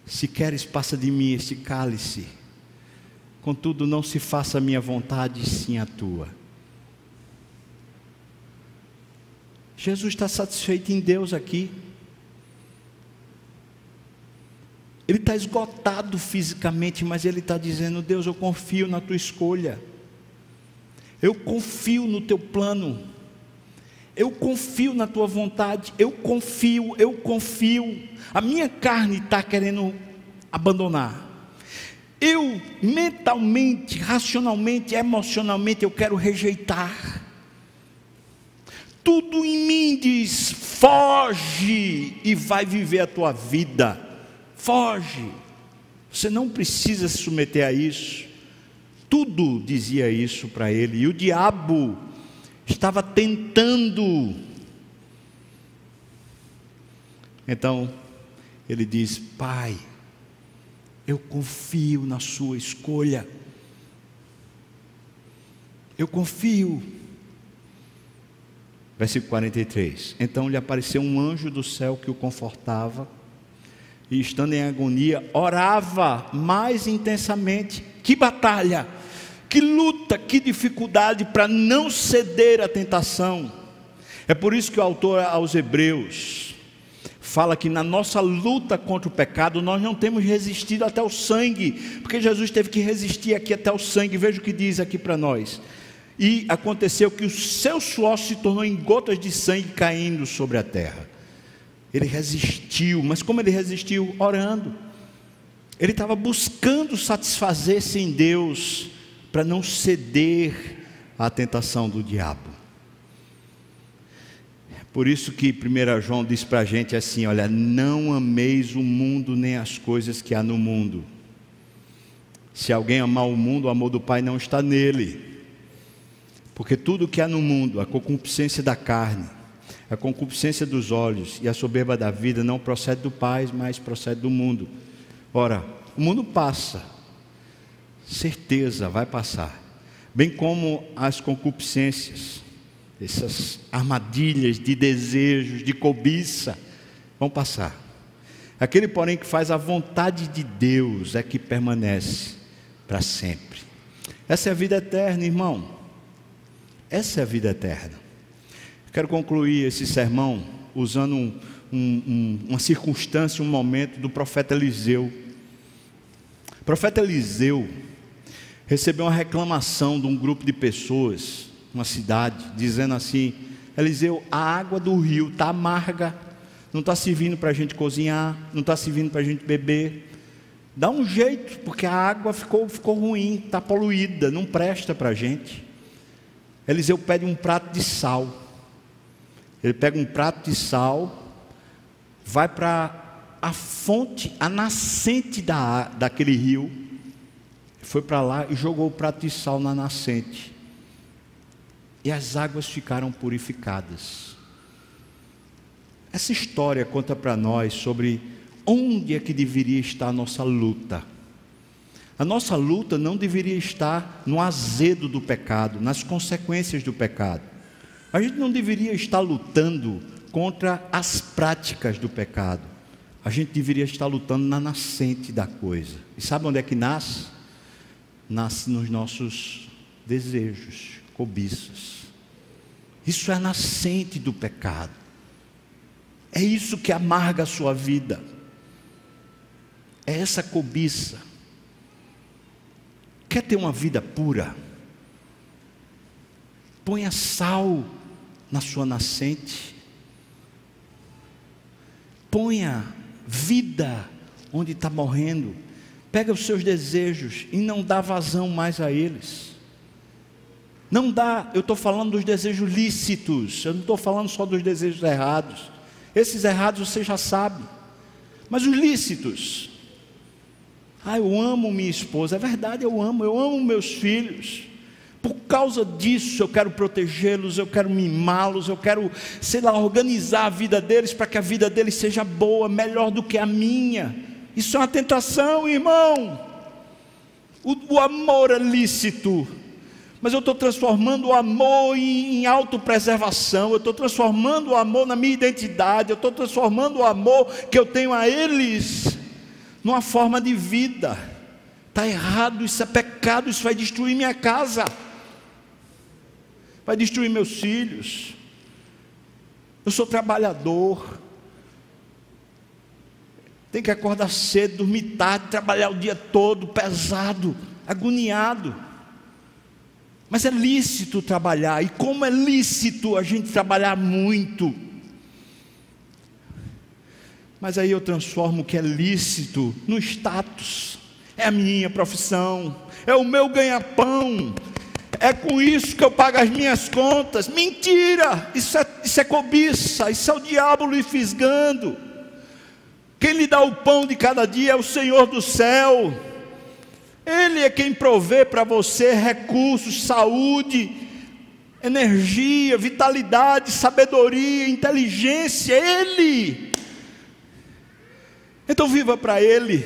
se queres, passa de mim este cálice. Contudo, não se faça a minha vontade, sim a tua. Jesus está satisfeito em Deus aqui. Ele está esgotado fisicamente, mas ele está dizendo: Deus, eu confio na tua escolha, eu confio no teu plano, eu confio na tua vontade, eu confio, eu confio. A minha carne está querendo abandonar. Eu mentalmente, racionalmente, emocionalmente, eu quero rejeitar. Tudo em mim diz: foge e vai viver a tua vida. Foge. Você não precisa se submeter a isso. Tudo dizia isso para ele. E o diabo estava tentando. Então, ele diz: Pai, eu confio na Sua escolha. Eu confio. Versículo 43. Então lhe apareceu um anjo do céu que o confortava, e estando em agonia, orava mais intensamente. Que batalha, que luta, que dificuldade para não ceder à tentação. É por isso que o autor aos Hebreus fala que na nossa luta contra o pecado nós não temos resistido até o sangue, porque Jesus teve que resistir aqui até o sangue. Veja o que diz aqui para nós. E aconteceu que o seu suor se tornou em gotas de sangue caindo sobre a terra. Ele resistiu, mas como ele resistiu? Orando. Ele estava buscando satisfazer-se em Deus para não ceder à tentação do diabo. Por isso que 1 João diz para a gente assim: olha, não ameis o mundo nem as coisas que há no mundo. Se alguém amar o mundo, o amor do Pai não está nele. Porque tudo que há no mundo, a concupiscência da carne, a concupiscência dos olhos e a soberba da vida não procede do Pai, mas procede do mundo. Ora, o mundo passa, certeza vai passar, bem como as concupiscências, essas armadilhas de desejos, de cobiça, vão passar. Aquele, porém, que faz a vontade de Deus é que permanece para sempre. Essa é a vida eterna, irmão. Essa é a vida eterna. Quero concluir esse sermão usando um, um, uma circunstância, um momento do profeta Eliseu. O profeta Eliseu recebeu uma reclamação de um grupo de pessoas, uma cidade, dizendo assim: Eliseu, a água do rio está amarga, não está servindo para a gente cozinhar, não está servindo para a gente beber. Dá um jeito, porque a água ficou, ficou ruim, está poluída, não presta para a gente. Eliseu pede um prato de sal. Ele pega um prato de sal, vai para a fonte, a nascente da, daquele rio, foi para lá e jogou o prato de sal na nascente. E as águas ficaram purificadas. Essa história conta para nós sobre onde é que deveria estar a nossa luta. A nossa luta não deveria estar no azedo do pecado, nas consequências do pecado. A gente não deveria estar lutando contra as práticas do pecado. A gente deveria estar lutando na nascente da coisa. E sabe onde é que nasce? Nasce nos nossos desejos, cobiças. Isso é a nascente do pecado. É isso que amarga a sua vida. É essa cobiça Quer ter uma vida pura? Ponha sal na sua nascente. Ponha vida onde está morrendo. Pega os seus desejos e não dá vazão mais a eles. Não dá, eu estou falando dos desejos lícitos, eu não estou falando só dos desejos errados. Esses errados você já sabe. Mas os lícitos. Ah, eu amo minha esposa. É verdade, eu amo. Eu amo meus filhos. Por causa disso, eu quero protegê-los, eu quero mimá-los, eu quero, sei lá, organizar a vida deles para que a vida deles seja boa, melhor do que a minha. Isso é uma tentação, irmão. O, o amor é lícito, mas eu estou transformando o amor em, em autopreservação, eu estou transformando o amor na minha identidade, eu estou transformando o amor que eu tenho a eles numa forma de vida. Está errado, isso é pecado, isso vai destruir minha casa vai destruir meus filhos. Eu sou trabalhador. Tem que acordar cedo, dormir tarde, trabalhar o dia todo, pesado, agoniado. Mas é lícito trabalhar, e como é lícito a gente trabalhar muito. Mas aí eu transformo o que é lícito no status, é a minha profissão, é o meu ganha-pão, é com isso que eu pago as minhas contas. Mentira! Isso é, isso é cobiça, isso é o diabo lhe fisgando. Quem lhe dá o pão de cada dia é o Senhor do céu. Ele é quem provê para você recursos, saúde, energia, vitalidade, sabedoria, inteligência. Ele. Então viva para Ele.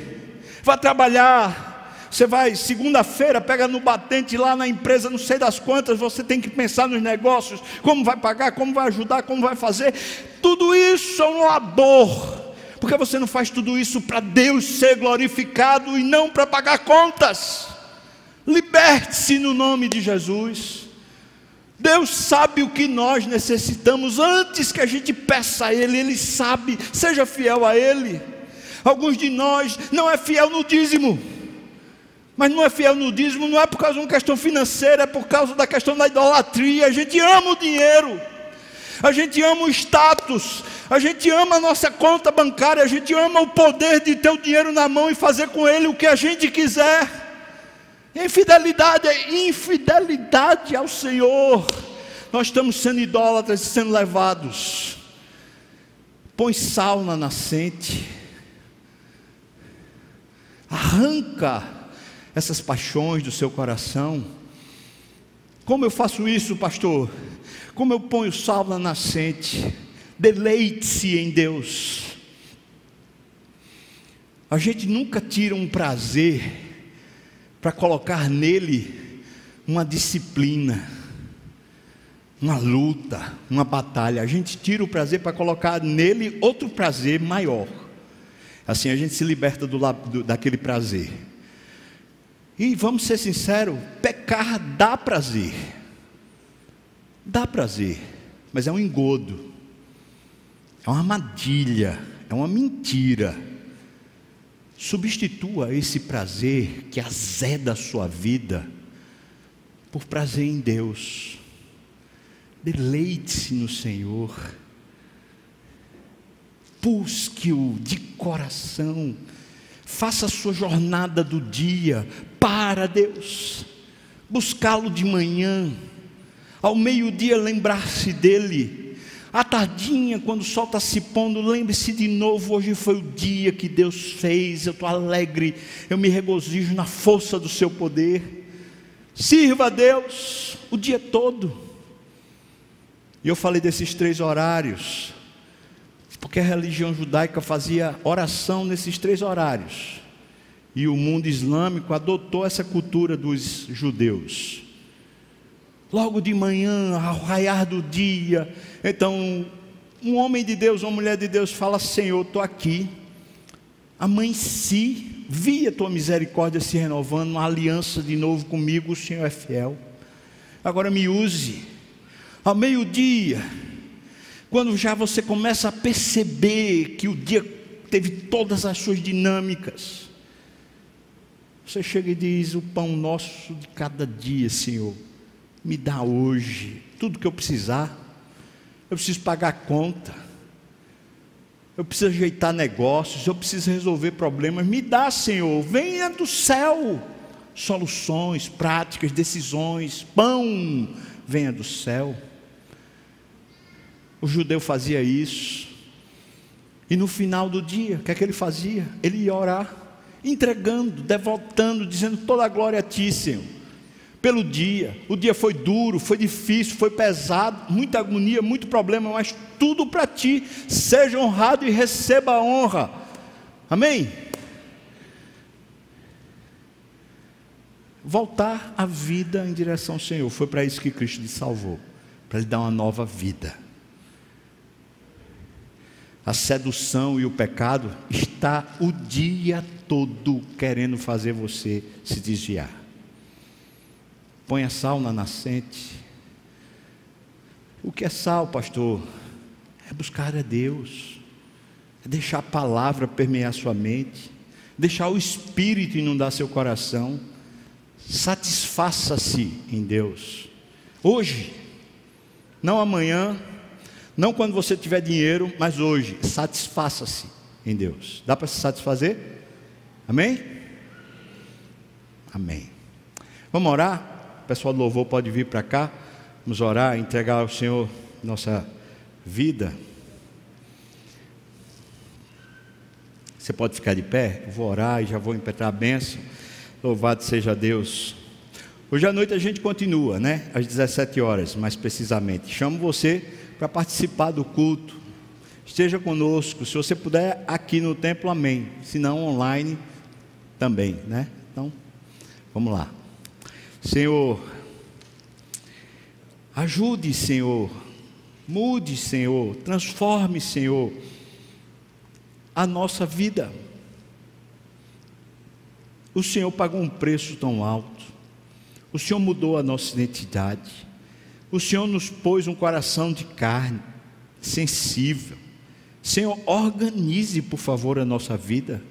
Vá trabalhar você vai, segunda-feira, pega no batente lá na empresa, não sei das quantas, você tem que pensar nos negócios, como vai pagar, como vai ajudar, como vai fazer. Tudo isso é um labor. Porque você não faz tudo isso para Deus ser glorificado e não para pagar contas. Liberte-se no nome de Jesus. Deus sabe o que nós necessitamos antes que a gente peça a Ele, Ele sabe, seja fiel a Ele. Alguns de nós não é fiel no dízimo. Mas não é fiel no dízimo, não é por causa de uma questão financeira, é por causa da questão da idolatria. A gente ama o dinheiro, a gente ama o status, a gente ama a nossa conta bancária, a gente ama o poder de ter o dinheiro na mão e fazer com ele o que a gente quiser. Infidelidade é infidelidade ao Senhor. Nós estamos sendo idólatras e sendo levados. Põe sal na nascente, arranca essas paixões do seu coração. Como eu faço isso, pastor? Como eu ponho sal na nascente? Deleite-se em Deus. A gente nunca tira um prazer para colocar nele uma disciplina, uma luta, uma batalha. A gente tira o prazer para colocar nele outro prazer maior. Assim a gente se liberta do, do, daquele prazer. E vamos ser sinceros, pecar dá prazer. Dá prazer, mas é um engodo. É uma armadilha, é uma mentira. Substitua esse prazer que azeda a sua vida por prazer em Deus. Deleite-se no Senhor. Busque-o de coração Faça a sua jornada do dia para Deus. Buscá-lo de manhã, ao meio-dia lembrar-se dele. À tardinha, quando o sol está se pondo, lembre-se de novo: hoje foi o dia que Deus fez, eu estou alegre, eu me regozijo na força do seu poder. Sirva a Deus o dia todo. E eu falei desses três horários. Porque a religião judaica fazia oração nesses três horários. E o mundo islâmico adotou essa cultura dos judeus. Logo de manhã, ao raiar do dia, então, um homem de Deus, uma mulher de Deus fala: Senhor, estou aqui. Amanheci, vi a tua misericórdia se renovando, uma aliança de novo comigo, o Senhor é fiel. Agora me use. Ao meio-dia, quando já você começa a perceber que o dia teve todas as suas dinâmicas, você chega e diz: O pão nosso de cada dia, Senhor, me dá hoje tudo que eu precisar. Eu preciso pagar a conta, eu preciso ajeitar negócios, eu preciso resolver problemas. Me dá, Senhor, venha do céu soluções, práticas, decisões, pão, venha do céu. O judeu fazia isso. E no final do dia, o que é que ele fazia? Ele ia orar, entregando, devotando, dizendo toda a glória a ti, Senhor. Pelo dia, o dia foi duro, foi difícil, foi pesado, muita agonia, muito problema, mas tudo para ti. Seja honrado e receba a honra. Amém? Voltar a vida em direção ao Senhor. Foi para isso que Cristo lhe salvou para lhe dar uma nova vida. A sedução e o pecado está o dia todo querendo fazer você se desviar. Ponha sal na nascente. O que é sal, pastor? É buscar a Deus, é deixar a palavra permear sua mente, deixar o Espírito inundar seu coração. Satisfaça-se em Deus. Hoje, não amanhã, não quando você tiver dinheiro, mas hoje. Satisfaça-se em Deus. Dá para se satisfazer? Amém? Amém. Vamos orar? O pessoal do louvor pode vir para cá. Vamos orar, entregar ao Senhor nossa vida. Você pode ficar de pé? Eu vou orar e já vou impetrar a bênção. Louvado seja Deus. Hoje à noite a gente continua, né? Às 17 horas, mais precisamente. Chamo você para participar do culto. Esteja conosco. Se você puder, aqui no templo, amém. Se não, online também, né? Então, vamos lá. Senhor, ajude, Senhor. Mude, Senhor. Transforme, Senhor, a nossa vida. O Senhor pagou um preço tão alto. O Senhor mudou a nossa identidade. O Senhor nos pôs um coração de carne, sensível. Senhor, organize, por favor, a nossa vida.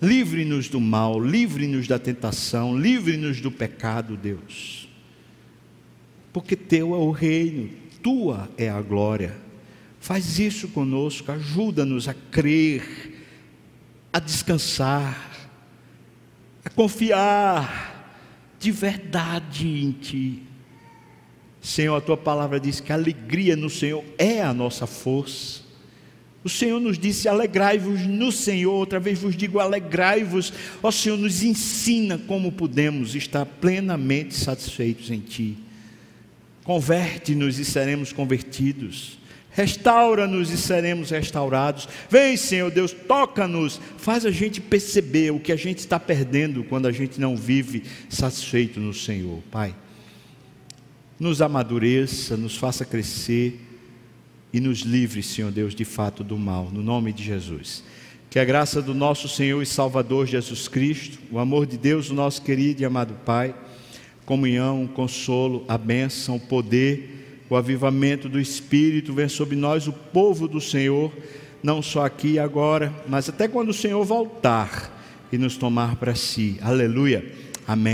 Livre-nos do mal, livre-nos da tentação, livre-nos do pecado, Deus. Porque Teu é o reino, Tua é a glória. Faz isso conosco, ajuda-nos a crer, a descansar, a confiar de verdade em Ti. Senhor, a Tua palavra diz que a alegria no Senhor é a nossa força. O Senhor nos disse: alegrai-vos no Senhor. Outra vez vos digo: alegrai-vos. Ó Senhor, nos ensina como podemos estar plenamente satisfeitos em Ti. Converte-nos e seremos convertidos. Restaura-nos e seremos restaurados. Vem, Senhor Deus, toca-nos, faz a gente perceber o que a gente está perdendo quando a gente não vive satisfeito no Senhor, Pai. Nos amadureça, nos faça crescer e nos livre, Senhor Deus, de fato do mal, no nome de Jesus. Que a graça do nosso Senhor e Salvador Jesus Cristo, o amor de Deus, o nosso querido e amado Pai, comunhão, consolo, a bênção, o poder, o avivamento do Espírito vem sobre nós, o povo do Senhor, não só aqui e agora, mas até quando o Senhor voltar e nos tomar para si. Aleluia. Amém.